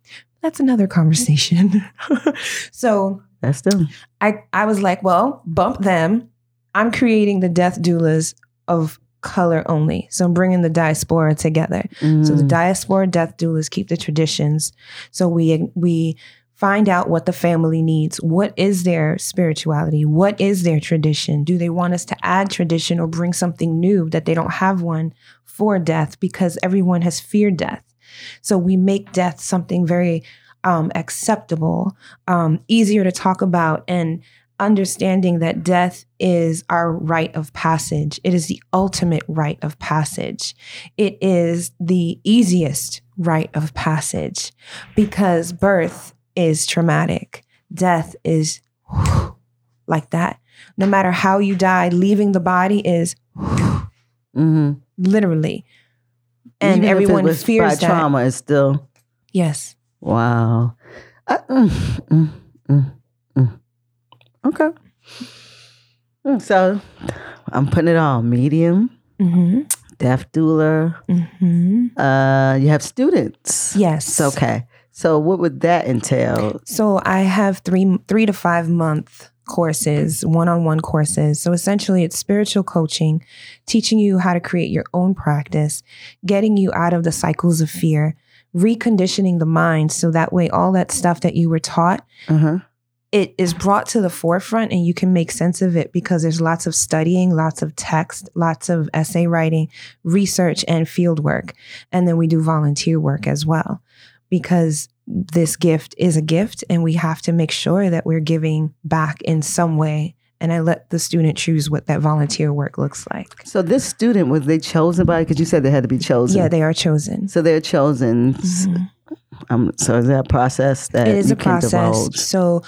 That's another conversation. so that's them. I, I was like, well, bump them. I'm creating the death doulas of color only. So I'm bringing the diaspora together. Mm. So the diaspora death doulas keep the traditions. So we we find out what the family needs. What is their spirituality? What is their tradition? Do they want us to add tradition or bring something new that they don't have one for death because everyone has feared death? So we make death something very um, acceptable, um, easier to talk about, and understanding that death is our rite of passage. It is the ultimate rite of passage. It is the easiest rite of passage because birth is traumatic. Death is like that. No matter how you die, leaving the body is mm-hmm. literally. And Even everyone if it was fears that. trauma is still Yes. wow. Uh, mm, mm, mm. Okay. So I'm putting it all medium, Mm-hmm. deaf doula. Mm-hmm. Uh, you have students. Yes. Okay. So what would that entail? So I have three three to five month courses, one on one courses. So essentially, it's spiritual coaching, teaching you how to create your own practice, getting you out of the cycles of fear, reconditioning the mind so that way all that stuff that you were taught. Uh-huh. It is brought to the forefront and you can make sense of it because there's lots of studying, lots of text, lots of essay writing, research, and field work. And then we do volunteer work as well because this gift is a gift and we have to make sure that we're giving back in some way and I let the student choose what that volunteer work looks like. So this student was they chosen by because you said they had to be chosen. Yeah, they are chosen. So they're chosen. Mhm. Um, so is that a process that It is a process. divulge? So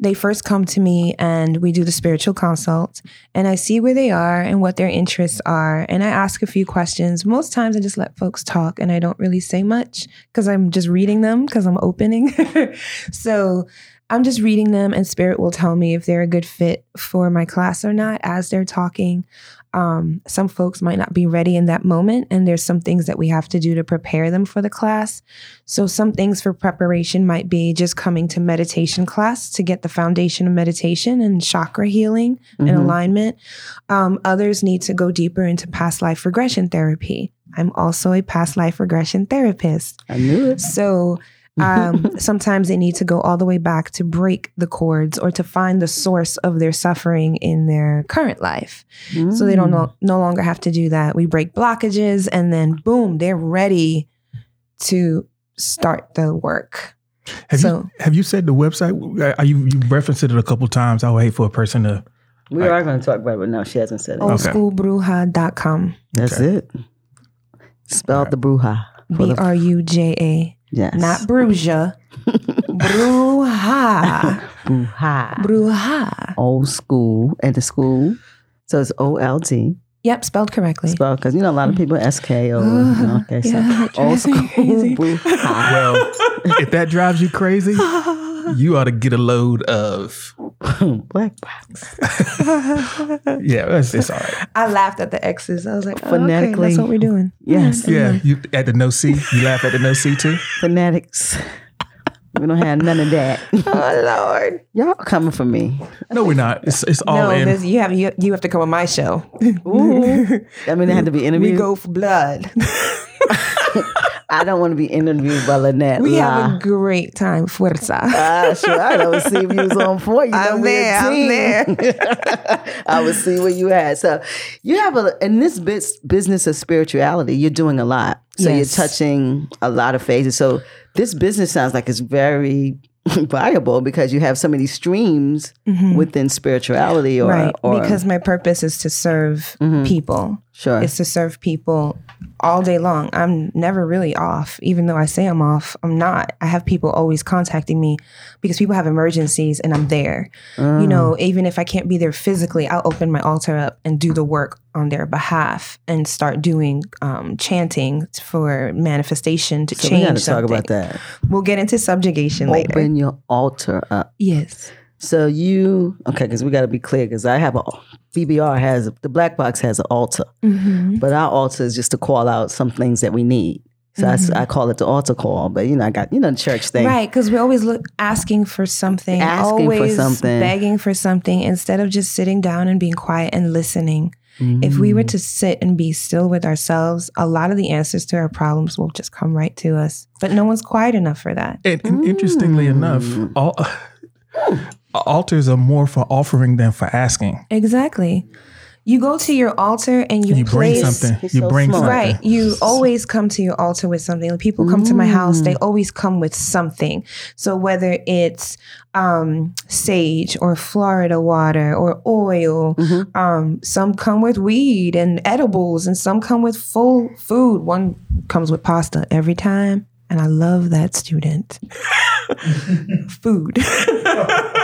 they first come to me and we do the spiritual consult and I see where they are and what their interests are and I ask a few questions. Most times I just let folks talk and I don't really say much because I'm just reading them because I'm opening. so I'm just reading them, and Spirit will tell me if they're a good fit for my class or not as they're talking. Um, some folks might not be ready in that moment, and there's some things that we have to do to prepare them for the class. So, some things for preparation might be just coming to meditation class to get the foundation of meditation and chakra healing and Mhm. alignment. Um, others need to go deeper into past life regression therapy. I'm also a past life regression therapist. I knew it. So um, sometimes they need to go all the way back to break the cords or to find the source of their suffering in their current life. So they don't Mm. no, no longer have to do that. We break blockages and then boom, they're ready to start the work. Have So- you have you said the website? Uh, You you referenced it a couple times. I would hate for a person to. We are going to talk about it, but no, she hasn't said it. Oldschoolbruja.com. That's it. Spelled the bruja. for B the- R U J A. Yes. Not Bruja. Bruja. bruja. Bruja. Old school at the school. So it's O L D. Yep, spelled correctly. Spelled because you know a lot of people S K O. Okay, so yeah, it old school crazy. bruja. Well, if that drives you crazy, you ought to get a load of. Black box. Yeah, it's, it's all right. I laughed at the X's. I was like, oh, okay, Phonetically. that's what we're doing. Yes. Yeah, you at the no C. You laugh at the no C too. Phonetics. We don't have none of that. Oh Lord. Y'all coming for me. No, we're not. It's it's all no, in. this, you have you, you have to come on my show. Ooh. I mean, they had to be interviewed. we go for blood. I don't want to be interviewed by Lynette. we La. have a great time. Fuerza. Ah, sure. I don't see if you was on point. You I'm there, I'm team. I would see what you had. So you have a in this biz, business of spirituality. You're doing a lot. So Yes. you're touching a lot of phases. So this business sounds like it's very viable because you have so many streams Mhm. within spirituality. Or, right. or because my purpose is to serve Mhm. people. Sure, It's to serve people all day long. I'm never really off, even though I say I'm off. I'm not. I have people always contacting me because people have emergencies and I'm there. Mm. You know, even if I can't be there physically, I'll open my altar up and do the work on their behalf and start doing um, chanting for manifestation to So we change got to something. talk about that. We'll get into subjugation later. Open your altar up. Yes. So you okay? Because we got to be clear. Because I have a BBR has the black box has an altar, Mm-hmm. but our altar is just to call out some things that we need. So I s- Mhm. I, call it the altar call. But you know, I got you know the church thing. Right, because we're always look asking for something, Asking for always something. begging for something instead of just sitting down and being quiet and listening. If we were to sit and be still with ourselves, a lot of the answers to our problems will just come right to us. But no one's quiet enough for that. And, and interestingly enough, Mm. all, altars are more for offering than for asking. Exactly. You go to your altar and you, You bring something. He's You so bring smart. something. Right. You always come to your altar with something. When people come to my house, Mm. they always come with something. So whether it's um, sage or Florida water or oil, Mhm. um, some come with weed and edibles, and some come with full food. One comes with pasta every time. And I love that student. food.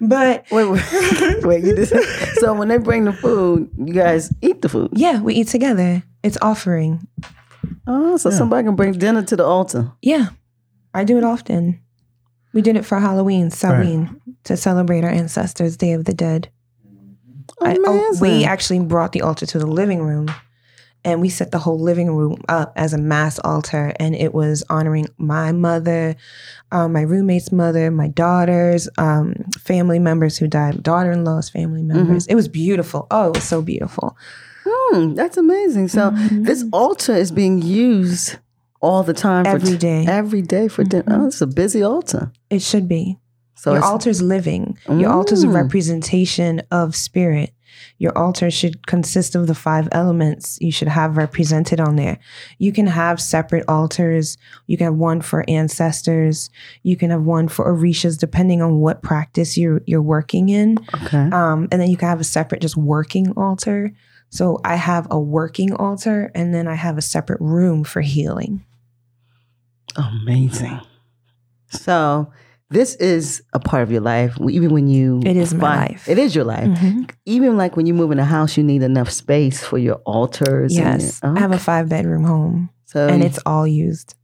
but Wait, wait, wait. You just, so when they bring the food, you guys eat the food. yeah, we eat together. It's offering. Oh, so Yeah. somebody can bring dinner to the altar. Yeah, I do it often. We did it for Halloween, Samhain, to celebrate our ancestors' Day of the Dead. I- oh, Amazing. we actually brought the altar to the living room, and we set the whole living room up as a mass altar, and it was honoring my mother, um, my roommate's mother, my daughters, um, family members who died, daughter-in-law's family Mm-hmm. members. It was beautiful. Oh, it was so beautiful. Hmm, that's amazing. So Mhm. this altar is being used all the time for Every day. Every day for dinner. Mhm. Oh, it's a busy altar. It should be. So your it's, altar's living. Your altar's a Mm. representation of spirit. Your altar should consist of the five elements you should have represented on there. You can have separate altars. You can have one for ancestors. You can have one for orishas, depending on what practice you're you're working in. okay. Um, and then you can have a separate just working altar. So I have a working altar, and then I have a separate room for healing. Amazing. So this is a part of your life. Even when you It is my life. It is your life. Mhm. Even like when you move in a house, you need enough space for your altars. and Yes, your- I have a five bedroom home, so and it's all used.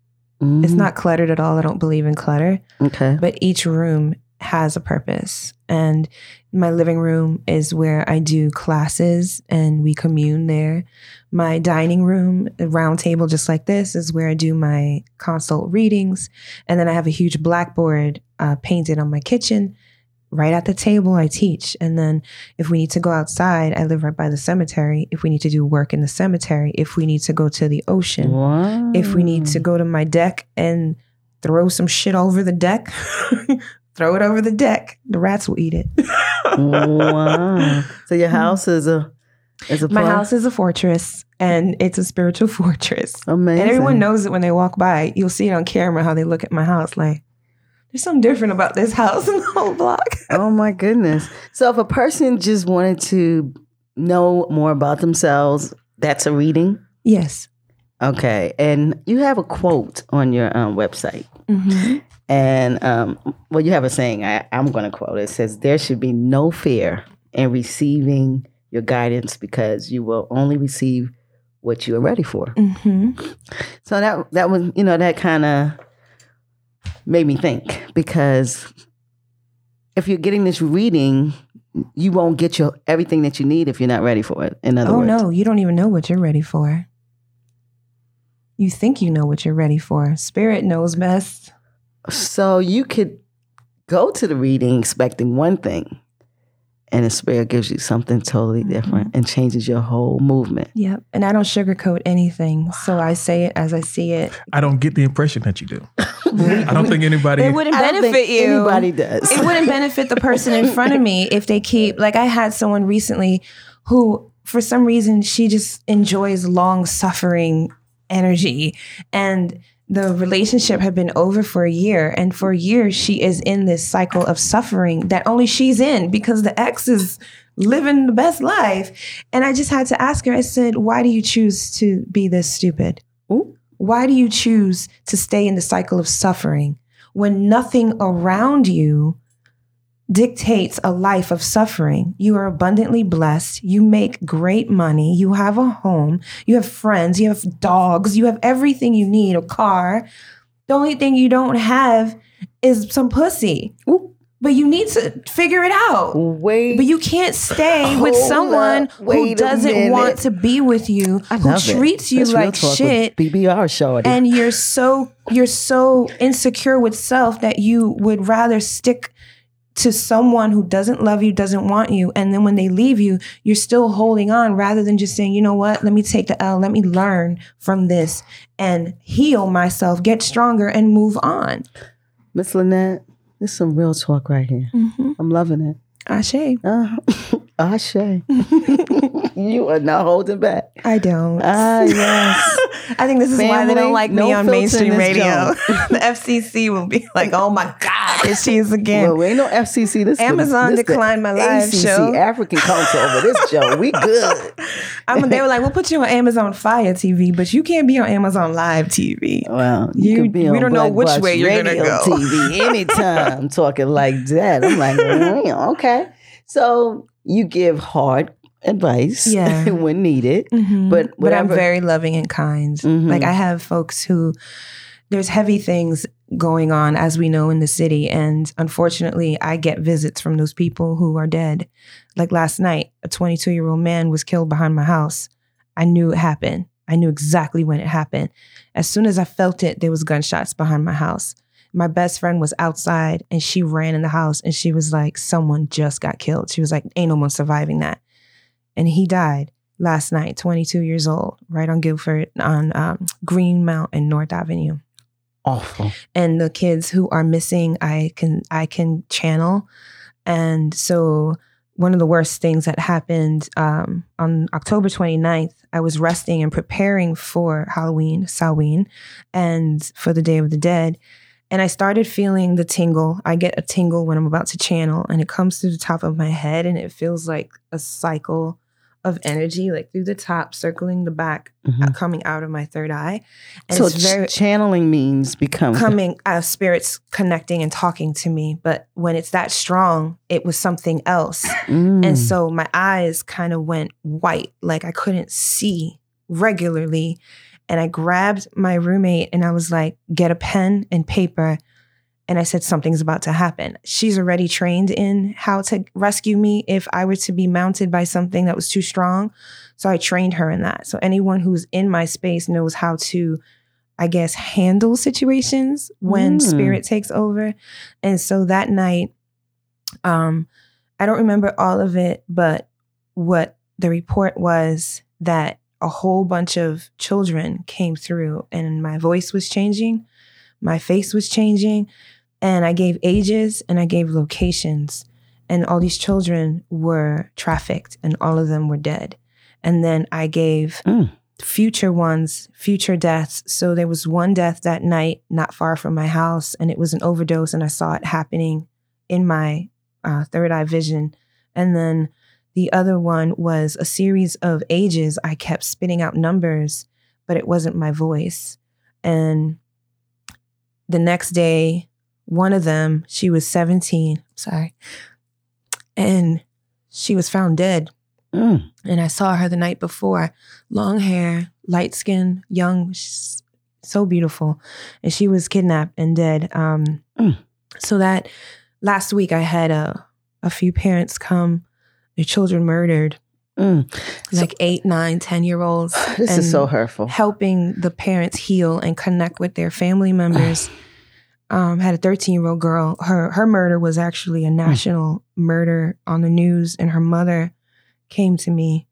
It's Mhm. not cluttered at all. I don't believe in clutter, okay. but each room has a purpose. And my living room is where I do classes and we commune there. My dining room, a round table just like this, is where I do my consult readings. And then I have a huge blackboard uh, painted on my kitchen. Right at the table, I teach. And then if we need to go outside, I live right by the cemetery. If we need to do work in the cemetery, if we need to go to the ocean, Wow. if we need to go to my deck and throw some shit over the deck, throw it over the deck. The rats will eat it. wow. So your house is a is a My place? house is a fortress and it's a spiritual fortress. Amazing. And everyone knows it when they walk by. You'll see it on camera how they look at my house like, there's something different about this house and the whole block. Oh my goodness. So if a person just wanted to know more about themselves, that's a reading. Yes. Okay. And you have a quote on your um, website. Mm-hmm. And um, well, you have a saying, I, I'm going to quote it. It says, There should be no fear in receiving your guidance because you will only receive what you are ready for. Mm-hmm. So that that was, you know, that kind of made me think because if you're getting this reading, you won't get your everything that you need if you're not ready for it. In other Oh words, oh no, you don't even know what you're ready for. You think you know what you're ready for. Spirit knows best. So you could go to the reading expecting one thing, and the spirit gives you something totally mm-hmm. different and changes your whole movement. Yep. And I don't sugarcoat anything. So I say it as I see it. I don't get the impression that you do. I don't think anybody. It wouldn't benefit you. Anybody does. it wouldn't benefit the person in front of me if they keep like I had someone recently who for some reason she just enjoys long suffering energy and the relationship had been over for a year and for years she is in this cycle of suffering that only she's in because the ex is living the best life and I just had to ask her I said why do you choose to be this stupid Ooh. Why do you choose to stay in the cycle of suffering when nothing around you dictates a life of suffering? You are abundantly blessed. You make great money. You have a home. You have friends. You have dogs. You have everything you need a car. The only thing you don't have is some pussy. Ooh. But you need to figure it out. Wait. But you can't stay with someone who doesn't want to be with you, who it. treats you That's like shit, BBR shorty. and you're so you're so insecure with self that you would rather stick to someone who doesn't love you, doesn't want you, and then when they leave you, you're still holding on rather than just saying, you know what, let me take the L, let me learn from this and heal myself, get stronger, and move on. Miss Lynette, this is some real talk right here. Mm-hmm. I'm loving it. Ashe. Ashe. you are not holding back. I don't. Ah, yes. I think this is why they don't like no me on mainstream radio. the FCC will be like, "Oh my God, here she is again." Well, we ain't no FCC. This Amazon this declined my live ACC, show. African Council over this show. We good. I'm, they were like, "We'll put you on Amazon Fire TV, but you can't be on Amazon Live TV." Well, you, You- be on we don't know which Box way you're gonna Radio go. TV anytime talking like that. I'm like, mm, okay. So you give hard advice Yeah. when needed. Mhm. But but I'm very loving and kind. Mhm. Like I have folks who there's heavy things going on as we know in the city and unfortunately I get visits from those people who are dead. Like last night, a 22-year-old man was killed behind my house. I knew it happened. I knew exactly when it happened. As soon as I felt it, there was gunshots behind my house. My best friend was outside and she ran in the house and she was like, someone just got killed. She was like, ain't no one surviving that. And he died last night, 22 years old, right on Guilford on um, Greenmount and North Avenue. Awful. And the kids who are missing, I can I can channel. And so one of the worst things that happened um, on October 29th, I was resting and preparing for Halloween, Samhain, and for the Day of the Dead. And I started feeling the tingle. I get a tingle when I'm about to channel, and it comes through the top of my head, and it feels like a cycle of energy, like through the top, circling the back, Mhm. uh, coming out of my third eye. And so it's very ch- channeling means become coming uh, spirits connecting and talking to me but when it's that strong it was something else Mm. and so my eyes kind of went white like i couldn't see regularly and i grabbed my roommate and i was like get a pen and paper and I said, Something's about to happen. She's already trained in how to rescue me if I were to be mounted by something that was too strong. So I trained her in that. So anyone who's in my space knows how to, I guess, handle situations when Mm. spirit takes over. And so that night, um, I don't remember all of it, but what the report was that a whole bunch of children came through and my voice was changing, my face was changing, and I gave ages and I gave locations. And all these children were trafficked and all of them were dead. And then I gave Mm. future ones, future deaths. So there was one death that night not far from my house, and it was an overdose, and I saw it happening in my uh, third eye vision. And then the other one was a series of ages. I kept spitting out numbers, but it wasn't my voice. And the next day, one of them, she was 17, sorry, and she was found dead. Mm. And I saw her the night before, long hair, light skin, young, so beautiful. And she was kidnapped and dead. Um, Mm. So that last week, I had a, a few parents come, their children murdered, Mm. So- like eight, nine, ten year olds. This and is so hurtful. helping the parents heal and connect with their family members. Um, had a 13 year old girl. Her her murder was actually a national murder on the news, and her mother came to me,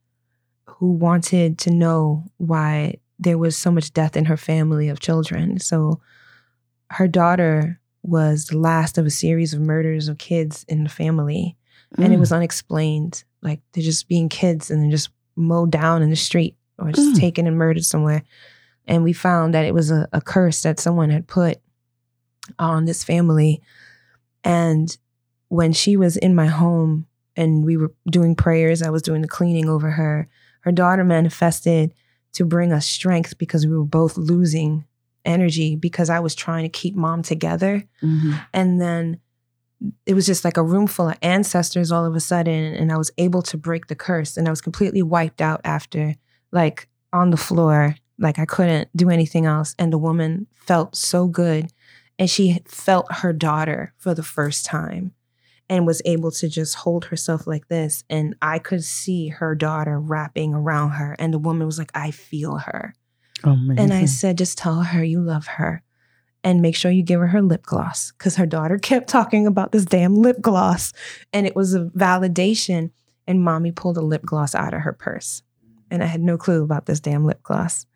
who wanted to know why there was so much death in her family of children. So, her daughter was the last of a series of murders of kids in the family, and it Mm. was unexplained. Like they're just being kids and they're just mowed down in the street or just Mm. taken and murdered somewhere. And we found that it was a, a curse that someone had put on this family. And when she was in my home and we were doing prayers, I was doing the cleaning over her. Her daughter manifested to bring us strength because we were both losing energy because I was trying to keep mom together. Mhm. And then it was just like a room full of ancestors all of a sudden. And I was able to break the curse. And I was completely wiped out after, like on the floor. Like I couldn't do anything else. And the woman felt so good. And she felt her daughter for the first time and was able to just hold herself like this. And I could see her daughter wrapping around her. And the woman was like, I feel her. And I said, just tell her you love her and make sure you give her her lip gloss because her daughter kept talking about this damn lip gloss. And it was a validation. And mommy pulled a lip gloss out of her purse. And I had no clue about this damn lip gloss.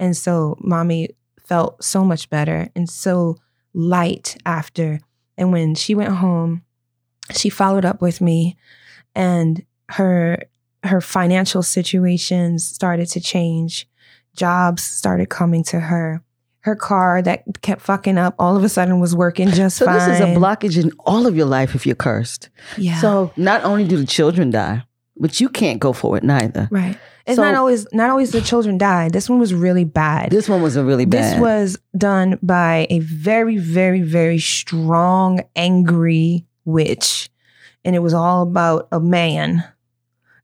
And so mommy felt so much better and so light after. And when she went home, she followed up with me and her her financial situations started to change jobs started coming to her. Her car that kept fucking up all of a sudden was working just so fine. this is a blockage in all of your life if you're cursed. Yeah. So not only do the children die, but you can't go for it neither. right. It's So- not always not always the children die. This one was really bad. This one was a really bad. This was done by a very, very, very strong, angry witch. And it was all about a man.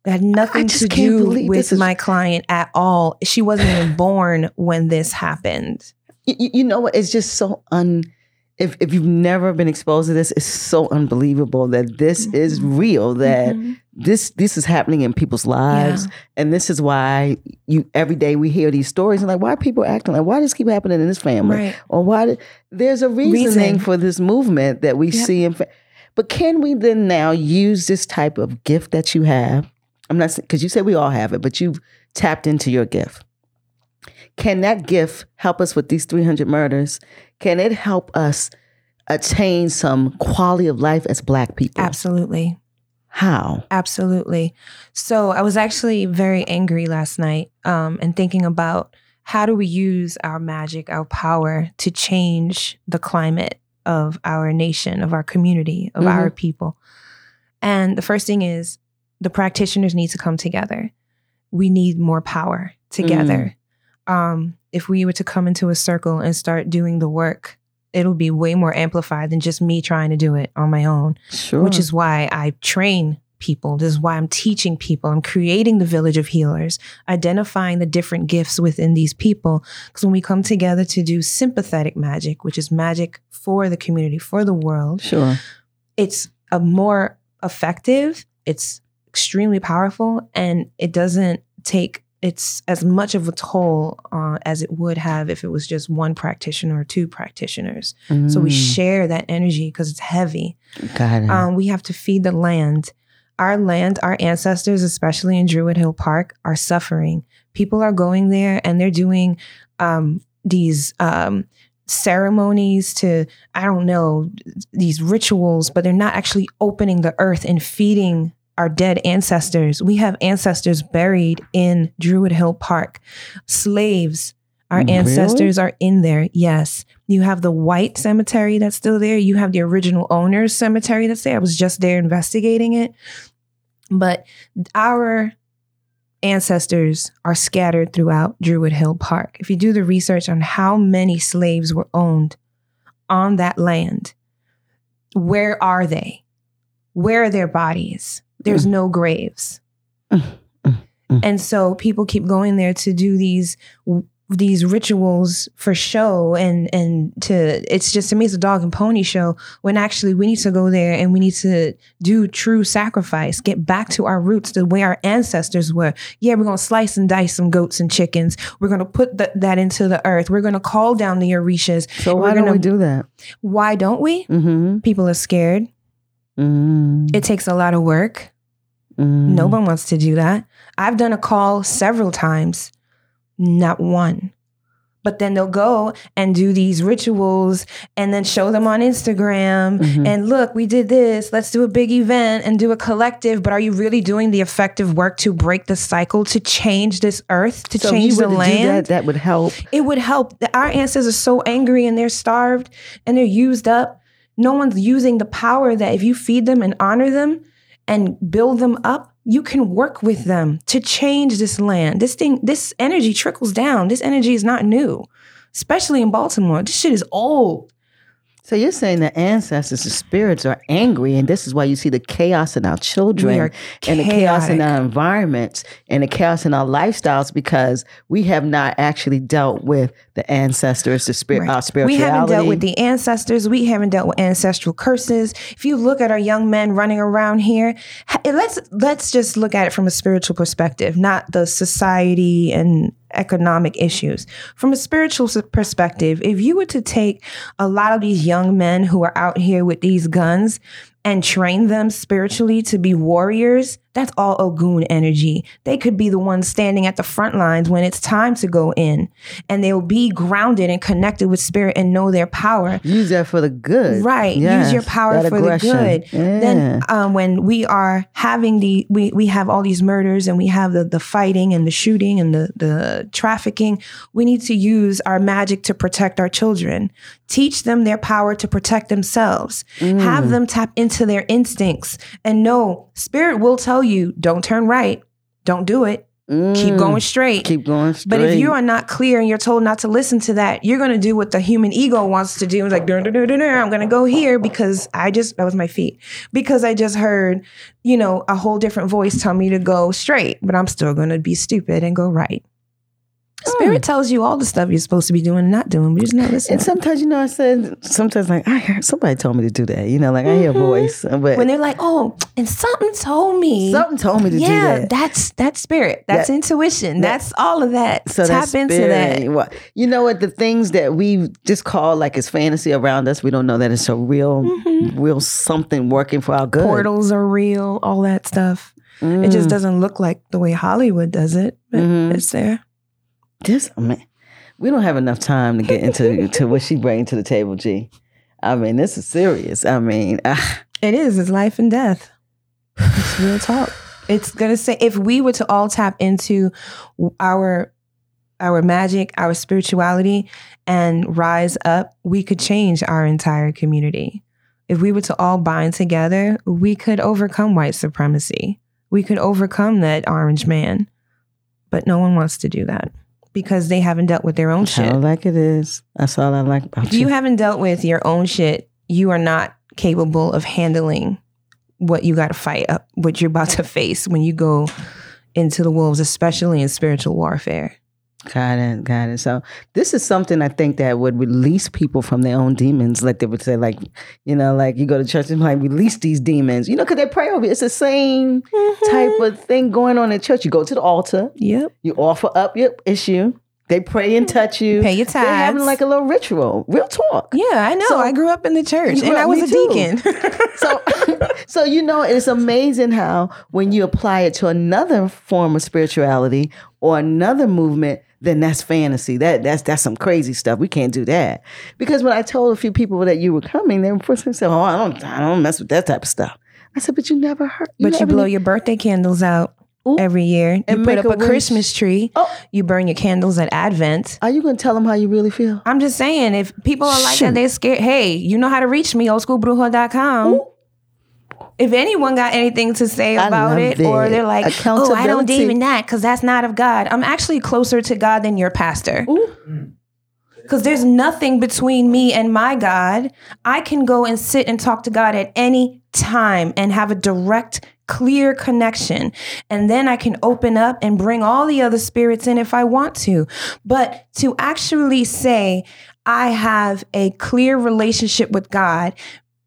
It had nothing to do with is- my client at all. She wasn't even born when this happened. You, you- know what? It's just so un. If if you've never been exposed to this, it's so unbelievable that this is real. That Mhm. this this is happening in people's lives, and this is why you every day we hear these stories and like why are people acting like why does this keep happening in this family Right. or why did, there's a reasoning Reason. for this movement that we Yep. see in. But can we then now use this type of gift that you have? I'm not because you said we all have it, but you've tapped into your gift. Can that gift help us with these 300 murders? Can it help us attain some quality of life as Black people? Absolutely. How? Absolutely. So I was actually very angry last night um, and thinking about how do we use our magic, our power to change the climate of our nation, of our community, of Mhm. our people. And the first thing is the practitioners need to come together. We need more power together. Um, if we were to come into a circle and start doing the work, it'll be way more amplified than just me trying to do it on my own Sure. which is why I train people. This is why I'm teaching people. I'm creating the village of healers, identifying the different gifts within these people. Because when we come together to do sympathetic magic, which is magic for the community, for the world, Sure. it's a more effective, it's extremely powerful, and it doesn't take it's as much of a toll uh, as it would have if it was just one practitioner or two practitioners. So we Mm, share that energy because it's heavy. got it. Um, we have to feed the land. Our land, our ancestors, especially in Druid Hill Park, are suffering. People are going there and they're doing um, these um, ceremonies to, I don't know, these rituals, but they're not actually opening the earth and feeding our dead ancestors. We have ancestors buried in Druid Hill Park. Slaves, our mm. Really? ancestors are in there. Yes. You have the white cemetery that's still there. You have the original owner's cemetery that's there. I was just there investigating it. But our ancestors are scattered throughout Druid Hill Park. If you do the research on how many slaves were owned on that land, where are they? Where are their bodies? There's no graves. Mm, mm, mm. And so people keep going there to do these these rituals for show and and to it's just to me it's a dog and pony show when actually we need to go there and we need to do true sacrifice get back to our roots the way our ancestors were yeah we're going to slice and dice some goats and chickens we're going to put th- that into the earth we're going to call down the orishas so why don't gonna- we do that? why don't we Mm-hmm. people are scared Mm-hmm. it takes a lot of work mm No one wants to do that. I've done a call several times, not one. But then they'll go and do these rituals and then show them on Instagram. Mhm. And look, we did this. Let's do a big event and do a collective. But are you really doing the effective work to break the cycle, to change this earth, to so change the land? That, that would help. it would help. Our ancestors are so angry and they're starved and they're used up. No one's using the power that if you feed them and honor them and build them up, you can work with them to change this land. This thing, this energy trickles down. This energy is not new, especially in Baltimore. This shit is old. So you're saying the ancestors, the spirits are angry, and this is why you see the chaos in our children and the chaos in our environments and the chaos in our lifestyles because we have not actually dealt with the ancestors, the spirit, Right. our We haven't dealt with the ancestors. We haven't dealt with ancestral curses. If you look at our young men running around here, let's let's just look at it from a spiritual perspective, not the society and economic issues. From a spiritual perspective, if you were to take a lot of these young men who are out here with these guns and train them spiritually to be warriors, that's all Ogun energy. They could be the ones standing at the front lines when it's time to go in, and they'll be grounded and connected with spirit and know their power. Use that for the good. Right. Yes, Use your power for aggression. the good. Yeah. Then um, when we are having the we we have all these murders and we have the the fighting and the shooting and the the trafficking, we need to use our magic to protect our children. Teach them their power to protect themselves. Mm. Have them tap into their instincts and know spirit will tell you don't turn right. Don't do it. Keep Mm. going straight. Keep going straight. But if you are not clear and you're told not to listen to that, you're going to do what the human ego wants to do. It's like, "Dun, dun, dun, dun, dun, I'm going to go here because I just, that was my feet, because I just heard, you know, a whole different voice tell me to go straight, but I'm still going to be stupid and go right. Spirit tells you all the stuff you're supposed to be doing and not doing, but you're just not listening. and sometimes, you know, I said, sometimes like, I heard somebody told me to do that. You know, like I hear a Mhm. voice, but when they're like, oh, and something told me. something told me to yeah, do that. that's that's spirit. That's That- intuition. that- that's all of that. So Tap into that. What you know what the things that we just call like it's fantasy around us, we don't know that it's a real, Mhm. real something working for our good. Portals are real, all that stuff. It just Mm. doesn't look like the way Hollywood does it, but Mhm. it's there. Just I mean, we don't have enough time to get into to what she bring to the table. G, I mean, this is serious. I mean, ah, It is. It's life and death. It's real talk. It's gonna say if we were to all tap into our our magic, our spirituality, and rise up, we could change our entire community. If we were to all bind together, we could overcome white supremacy. We could overcome that orange man. But no one wants to do that because they haven't dealt with their own shit. like it is. That's all I like about you. If you haven't dealt with your own shit, you are not capable of handling what you got to fight up, what you're about to face when you go into the wolves, especially in spiritual warfare. Got it, got it. So this is something I think that would release people from their own demons. Like they would say, like, you know, like you go to church and like release these demons. You know, because they pray over you. It's the same Mm-hmm. type of thing going on in church. You go to the altar, Yep. you offer up your issue. They pray and touch you. Pay your They're having like a little ritual. Real talk. Yeah, I know. So- I grew up in the church and I was a too. deacon. So, so you know, it's amazing how when you apply it to another form of spirituality or another movement, then that's fantasy. That that's that's some crazy stuff. We can't do that because when I told a few people that you were coming, they were first said, "Oh, I don't, I don't mess with that type of stuff." I said, "But you never heard." but you blow knew- your birthday candles out every year. You And put up a a. Christmas tree. Oh. You burn your candles at Advent. Are you going to tell them how you really feel? I'm just saying, if people are like Shoot. that, they're scared. Hey, you know how to reach me, oldschoolbruja.com. Ooh. If anyone got anything to say about love it, or they're like, oh, I don't Accountability. believe in that because that's not of God. I'm actually closer to God than your pastor. Ooh. Mm. Because there's nothing between me and my God. I can go and sit and talk to God at any time and have a direct, clear connection. And then I can open up and bring all the other spirits in if I want to. But to actually say, I have a clear relationship with God.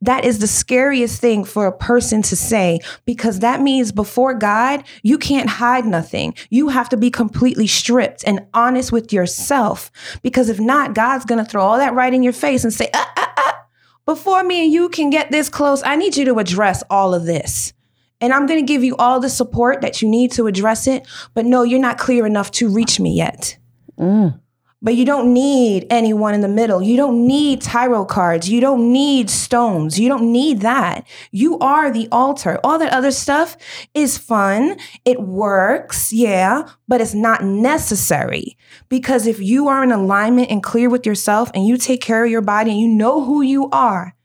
That is the scariest thing for a person to say because that means before God, you can't hide nothing. You have to be completely stripped and honest with yourself. Because if not, God's going to throw all that right in your face and say, ah, ah, ah, before me and you can get this close, I need you to address all of this. And I'm going to give you all the support that you need to address it. But no, you're not clear enough to reach me yet. Mm. But you don't need anyone in the middle. You don't need tarot cards. You don't need stones. You don't need that. You are the altar. All that other stuff is fun. It works, yeah, but it's not necessary. Because if you are in alignment and clear with yourself and you take care of your body and you know who you are,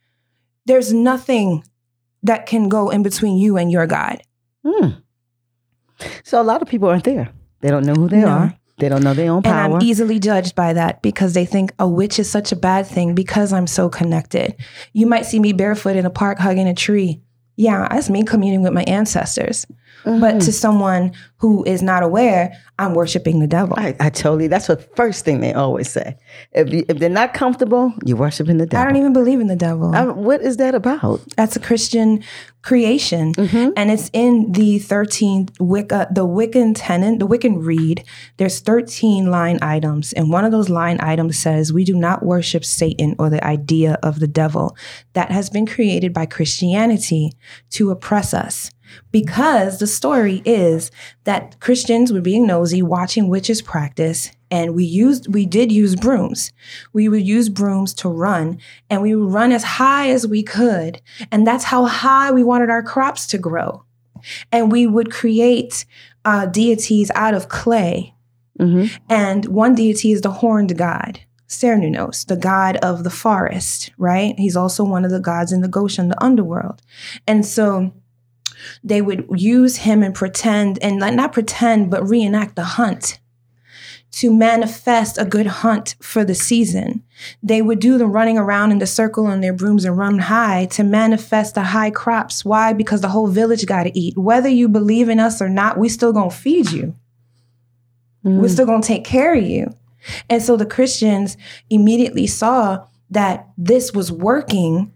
there's nothing that can go in between you and your God. Mm. So a lot of people aren't there. They don't know who they No. are. They don't know their own And power. I'm easily judged by that because they think a witch is such a bad thing because I'm so connected. You might see me barefoot in a park hugging a tree. Yeah, that's me communing with my ancestors. But to someone who is not aware, I'm worshiping the devil. I, I totally. That's the first thing they always say. If you, if they're not comfortable, you're worshiping the devil. I don't even believe in the devil. I- what is that about? That's a Christian creation, Mm-hmm. and it's in the 13th Wicca, the Wiccan tenant, the Wiccan Rede. There's 13 line items, and one of those line items says, "We do not worship Satan or the idea of the devil that has been created by Christianity to oppress us." Because the story is that Christians were being nosy, watching witches practice, and we used we did use brooms. We would use brooms to run, and we would run as high as we could, and that's how high we wanted our crops to grow. And we would create uh, deities out of clay, hmm and one deity is the horned god. Cernunnos, the god of the forest, right? He's also one of the gods in the Goshen, the underworld. And so they would use him and pretend, and not pretend, but reenact the hunt to manifest a good hunt for the season. They would do the running around in the circle on their brooms and run high to manifest the high crops. Why? Because the whole village got to eat. Whether you believe in us or not, we still gonna feed you. Mm. We're still going to take care of you. And so the Christians immediately saw that this was working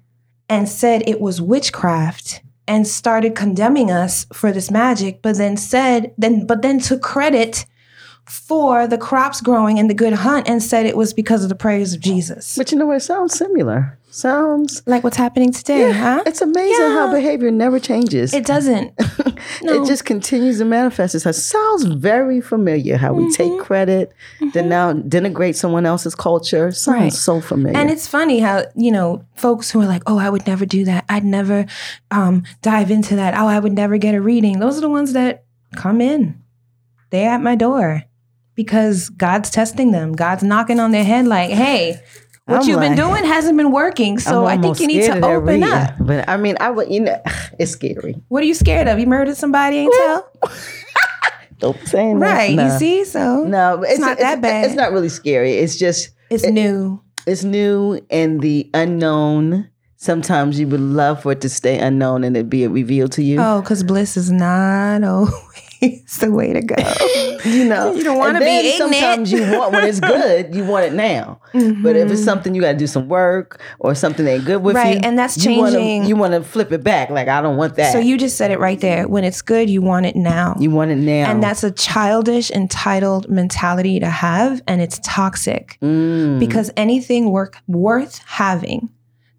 and said it was witchcraft and started condemning us for this magic, but then said, then, but then took credit for the crops growing and the good hunt and said it was because of the prayers of Jesus. You know what? It sounds similar. Sounds. Like what's happening today, huh? It's amazing how behavior never changes. It doesn't. No. It just continues to manifest itself. Sounds very familiar. How we take Mm-hmm. credit, then now denigrate someone else's culture. Sounds Right. so familiar. And it's funny how, you know, folks who are like, oh, I would never do that. I'd never um, dive into that. Oh, I would never get a reading. Those are the ones that come in. They're at my door because God's testing them. God's knocking on their head like, hey, what I'm you've been doing hasn't been working. So I'm think you need to open up. But I mean, I would. You know, it's scary. What are you scared of? You murdered somebody, ain't tell? Don't say that. Right. No. You see? So No, it's, not that bad. It's not really scary. It's just it's new. it's new and the unknown sometimes you would love for it to stay unknown and it be revealed to you. Oh, because bliss is not always the way to go. you know, You don't And then be ignorant. Sometimes you want when it's good, you want it now. But if it's something you got to do some work or something ain't good with Mm-hmm. Right, you, and that's changing- You want to flip it back. Like I don't want that. So you just said it right there. When it's good, you want it now. you want it now, and that's a childish, entitled mentality to have, and it's toxic Mm. because anything work, worth having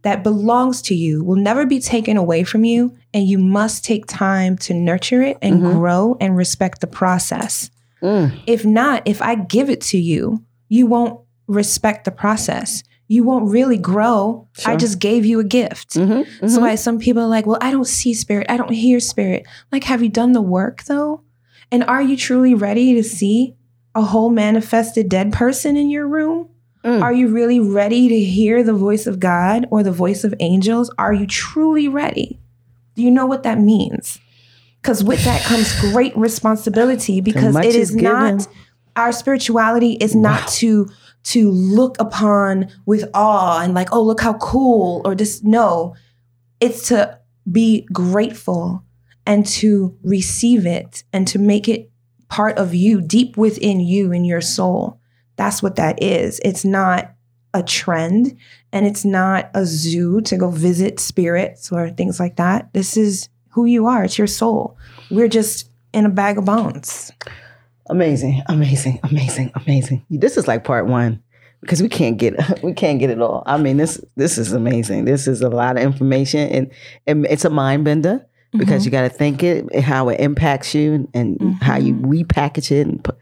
that belongs to you will never be taken away from you, and you must take time to nurture it and grow and respect the process. Mm. If not, if I give it to you, you won't respect the process. You won't really grow. I just gave you a gift. Mhm, That's mhm. why some people are like, well, I don't see spirit. I don't hear spirit. Like, have you done the work though? And are you truly ready to see a whole manifested dead person in your room? Mm. Are you really ready to hear the voice of God or the voice of angels? Are you truly ready? Do you know what that means? Because with that comes great responsibility because it is is not our spirituality is not to to look upon with awe and like, oh, look how cool or just no. It's to be grateful and to receive it and to make it part of you, deep within you in your soul. That's what that is. It's not a trend and it's not a zoo to go visit spirits or things like that. This is who you are, it's your soul. We're just in a bag of bones. Amazing, amazing, amazing, amazing. This is like part one because we can't get we can't get it all. I mean, this this is amazing. This is a lot of information, and, and it's a mind bender because mm-hmm. you got to think it how it impacts you and how you mm-hmm. repackage it. And put,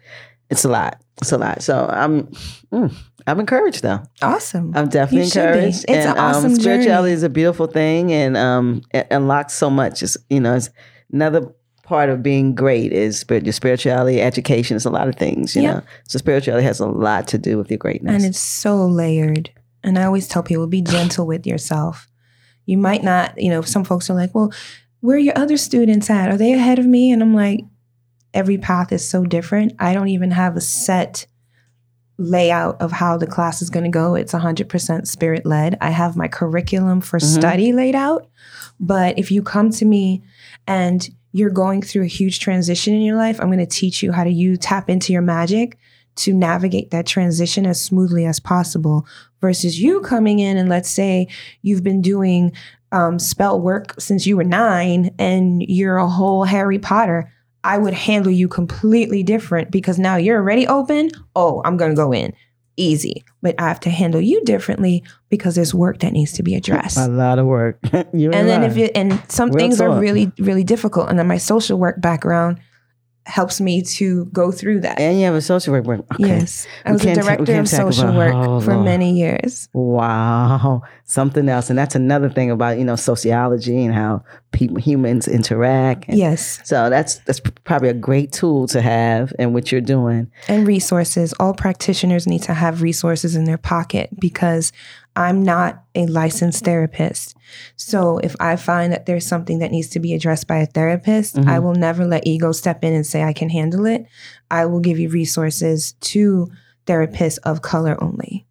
it's a lot. It's a lot. So I'm mm, I'm encouraged though. Awesome. I'm definitely encouraged. It's and an awesome um, spirituality journey. is a beautiful thing, and um, it unlocks so much. It's you know, it's another part of being great is spirit, your spirituality, education. It's a lot of things, you Yeah. know. So spirituality has a lot to do with your greatness. And it's so layered. And I always tell people be gentle with yourself. You might not, you know, some folks are like, well, where are your other students at? Are they ahead of me? And I'm like, every path is so different. I don't even have a set layout of how the class is going to go. It's 100% spirit led. I have my curriculum for Mhm. study laid out. But if you come to me and you're going through a huge transition in your life, I'm going to teach you how to you tap into your magic to navigate that transition as smoothly as possible versus you coming in and let's say you've been doing um, spell work since you were nine and you're a whole Harry Potter. I would handle you completely different because now you're already open. Oh, I'm going to go in easy. But I have to handle you differently because there's work that needs to be addressed. a lot of work. you and then if it and some Real things are really really difficult and then my social work background helps me to go through that. and you have a social work. work. Okay. Yes. I We was a can't ta- director of social work oh, for Lord. many years. Wow, something else, and that's another thing about you know sociology and how people humans interact. And Yes. So that's that's probably a great tool to have in what you're doing. And resources. All practitioners need to have resources in their pocket because I'm not a licensed therapist. So if I find that there's something that needs to be addressed by a therapist, Mhm. I will never let ego step in and say I can handle it. I will give you resources to therapists of color only.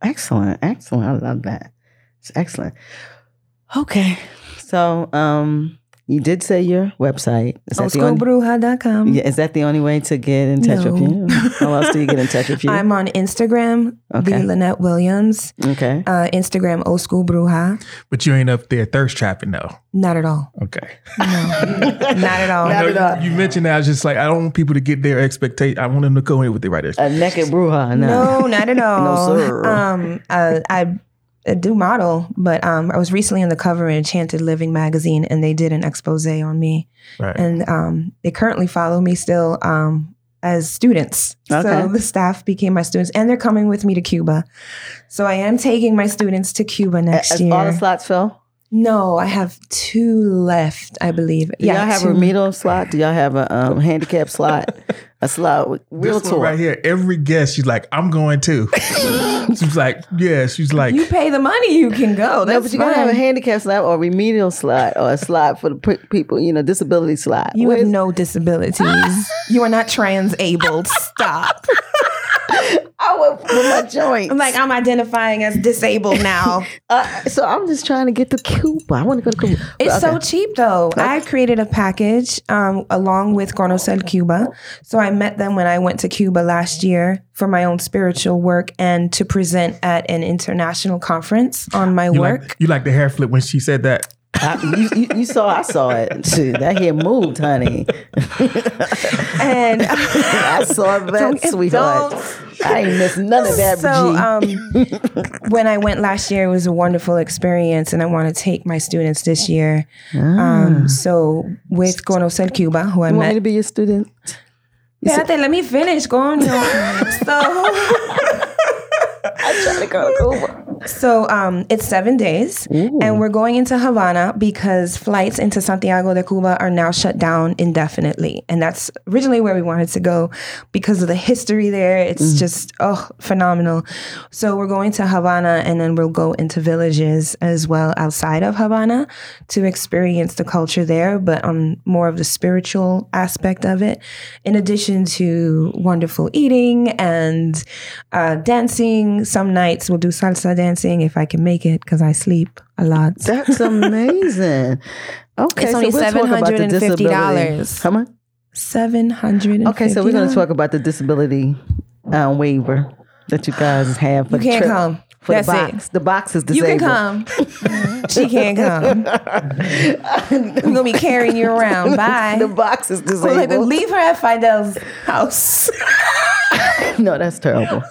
Excellent, excellent. I love that. It's excellent. Okay, so um, you did say your website. Is that the only? oldschoolbruja.com. Yeah, is that the only way to get in touch with No. you? How else do you get in touch with you? I'm on Instagram, Okay. the Lynette Williams. okay. Uh, Instagram, Old School Bruja. But you ain't up there thirst trapping though. Not at all. Okay. No, not at all. Not I at all. you, you mentioned that. I was just like, I don't want people to get their expectation. I want them to go in with the right A naked bruja. No. No, not at all. no, sir. Um, uh, I, I do model, but um, I was recently on the cover of Enchanted Living magazine, and they did an expose on me, right. and um, they currently follow me still um, as students. Okay. So the staff became my students, and they're coming with me to Cuba. So I am taking my students to Cuba next As year. all the slots fill? no, I have two left, I believe. Do y'all have two. a remedial slot? Do y'all have a um, handicap slot? A slot with real this one right here, every guest, she's like, I'm going too. she's like, yeah, she's like, You pay the money, you can go. No, but you gotta have a handicap slot or a remedial slot or a slot for the pe- people, you know, disability slot. You have no disabilities. you are not trans-abled. Stop. I I went with my joint. I'm like, I'm identifying as disabled now. Uh, so I'm just trying to get to Cuba. I want to go to Cuba. It's But so cheap though. I created a package um, along with Conocel Cuba. So I met them when I went to Cuba last year for my own spiritual work and to present at an international conference on my You work. like, you like the hair flip when she said that? I, you, you, you saw, I saw it. Shit, that hair moved, honey. and I saw that, Don't- sweetheart. I ain't missed none of that, so G. um, when I went last year, it was a wonderful experience, and I want to take my students this year. Um, so with Conocel Cuba, who I you want me met. to be your student? Espérate, let me finish, coño. so I'm trying to go to Cuba. So um, it's seven days, and we're going into Havana because flights into Santiago de Cuba are now shut down indefinitely, and that's originally where we wanted to go because of the history there. It's just oh phenomenal. So we're going to Havana, and then we'll go into villages as well outside of Havana to experience the culture there, but on more of the spiritual aspect of it. In addition to wonderful eating and uh, dancing, some nights we'll do salsa dancing if I can make it because I sleep a lot. That's amazing. Okay, It's only so we'll talk about the $750. disability. How much? Seven hundred. Okay, so we're going to talk about the disability uh, waiver that you guys have for You the can't trip. come. For That's the box. it. The box is disabled. You can come. she can't come. We're gonna be carrying you around. Bye. The box is disabled. leave her at Fidel's house. no, that's terrible.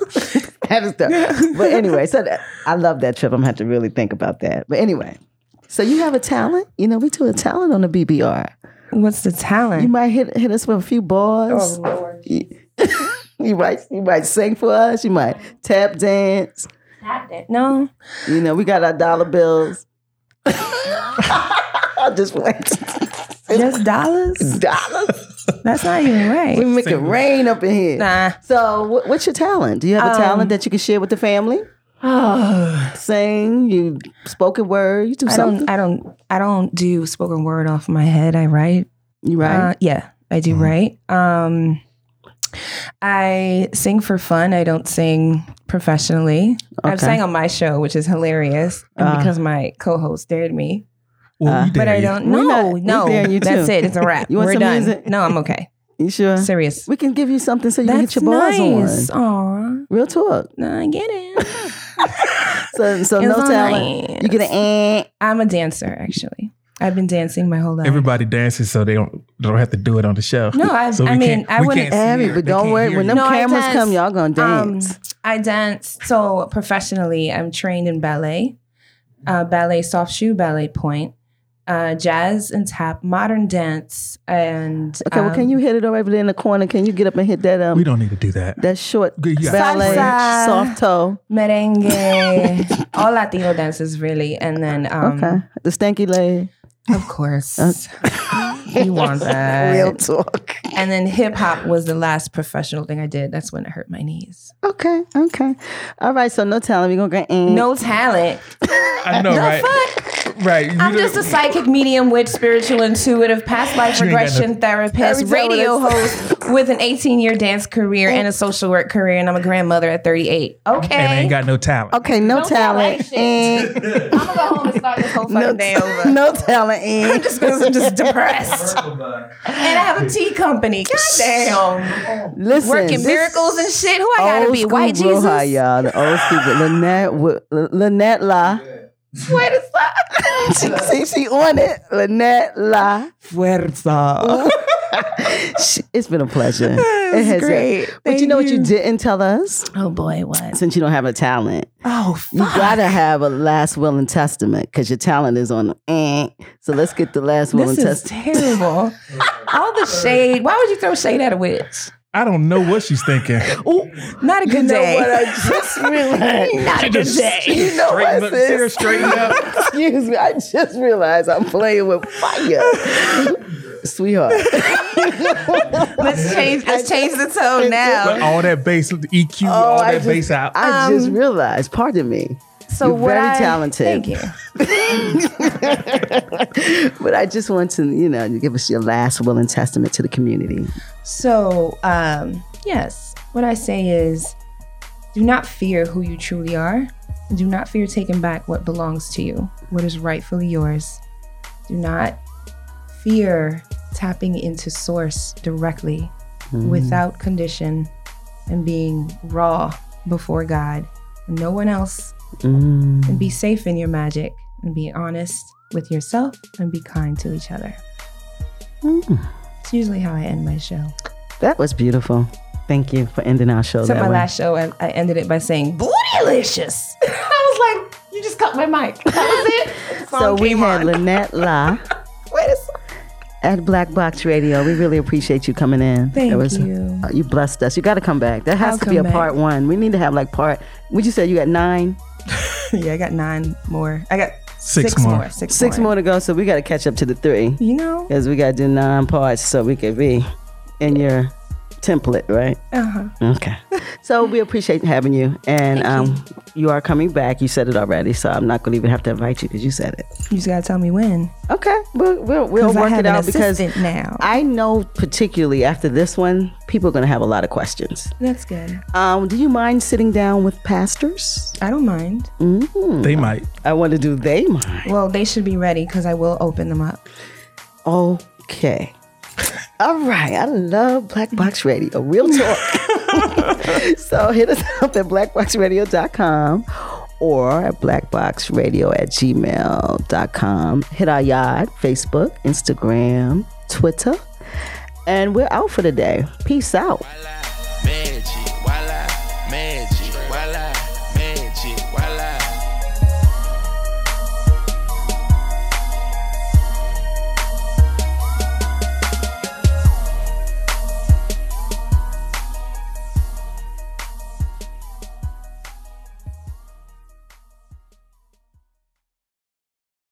that is terrible. But anyway, so that, I love that trip. I'm gonna have to really think about that. But anyway, so you have a talent. You know, we do a talent on the BBR. What's the talent? You might hit hit us with a few bars. Oh, Lord. You, you might you might sing for us. You might tap dance. tap dance. No. You know, we got our dollar bills. I just went Just dollars? dollars. That's not even right. We make it rain up in here. Nah. So, wh- what's your talent? Do you have a Um, talent that you can share with the family? Oh, Sing, you spoken word, you do I something. don't I don't I don't do spoken word off my head. I write. you right? Uh, yeah, I do write. Um I sing for fun. I don't sing professionally. I've Okay. sang on my show, which is hilarious Uh. because my co-host dared me. Well, Uh, we But I don't We know. not- we No, daring you that's it. It's a wrap. You want We're some done. music? No, I'm okay. you sure? Serious. We can give you something so you can get your bars nice. on. Aw, Real talk. no, I get it. So, so It's no talent. nice. You get an eh. I'm a dancer, actually. I've been dancing my whole life. Everybody dances so they don't they don't have to do it on the show. No, I- So I mean, I wouldn't- can't Every, but don't worry. When you. them No, cameras dance. come, y'all gonna Um, dance. I dance. So professionally, I'm trained in ballet, uh, ballet soft shoe, ballet pointe, uh, jazz and tap, modern dance, and okay, well, can um, you hit it over there in the corner? Can you get up and hit that um We don't need to do that. that short Good, yeah. ballet Salsa. soft toe? merengue, all Latino dances really, and then um, Okay, the stanky leg. of course, you want that. Real talk. And then hip hop was the last professional thing I did. That's when it hurt my knees. Okay, okay. All right, so no talent. We're gonna get in. No talent. I know, The right? fuck? Right. You I'm know- just a psychic medium, witch, spiritual, intuitive, past life You ain't got regression no- therapist, Every radio host with an 18 year dance career and a social work career, and I'm a grandmother at 38. Okay. and Okay. ain't got no talent. Okay, no, No talent. talent. And I'm gonna go home and start this whole fucking no, day over. no talent. And Just I'm just depressed. And I have a tea company. God damn. listen, Working this miracles and shit. Who I gotta old be? school White Bruja, Jesus? y'all. The old school but Lynette, Wi- Lynette La. Wait a second. See, she on it. Lynette La Fuerza. it's been a pleasure. it has great. But you know what you you. didn't tell us? Oh boy, what? Since you don't have a talent, Oh, you gotta have a last will and testament because your talent is on the eh. So let's get the last will This and is testament. terrible. All the shade. Why would you throw shade at a witch? I don't know what she's thinking. Not a good You know day. what I just realized? Not a good day. You know what, Straighten up, sis? straighten up. Excuse me. I just realized I'm playing with fire. Sweetheart. Let's change. Let's change the tone But now. all that bass, the EQ, Oh, all I that just- bass out. I just Um, realized, pardon me. So You're very I- talented. Thank you. but I just want to, you know, give us your last will and testament to the community. So um, yes, what I say is, Do not fear who you truly are. Do not fear taking back what belongs to you, what is rightfully yours. Do not fear tapping into source directly mm. without condition and being raw before God no one else. Mm. And be safe in your magic and be honest with yourself and be kind to each other. Mm. It's usually how I end my show. That was beautiful. Thank you for ending our show. So my way. last show, I, I, ended it by saying "bootylicious." I was like, "You just cut my mic." That was it. so we had on. Lynette La. Wait a second. At Black Box Radio, we really appreciate you coming in. Thank it was, you. Uh, you blessed us. You got to come back. That has I'll to be a back. part one. We need to have like part. Would you say you got nine? yeah, I got nine more. I got Six, six more. more. Six, six more. more. to go. So we got to catch up to the three. You know, because we got to do nine parts so we could be in your template, right? Uh-huh. Okay. so we appreciate having you. And um, you. you. are coming back. You said it already, so I'm not going to even have to invite you because you said it. You just got to tell me when. Okay. We'll, we'll, we'll work it out because now. I know particularly after this one, people are going to have a lot of questions. That's good. Um, do you mind sitting down with pastors? I don't mind. Mm-hmm. They might. I want to do they might. Well, they should be ready because I will open them up. Okay. All right. I love Black Box Radio. Real talk. so hit us up at blackboxradio.com or at blackboxradio at gmail.com. Hit our yard, Facebook, Instagram, Twitter. And we're out for the day. Peace out.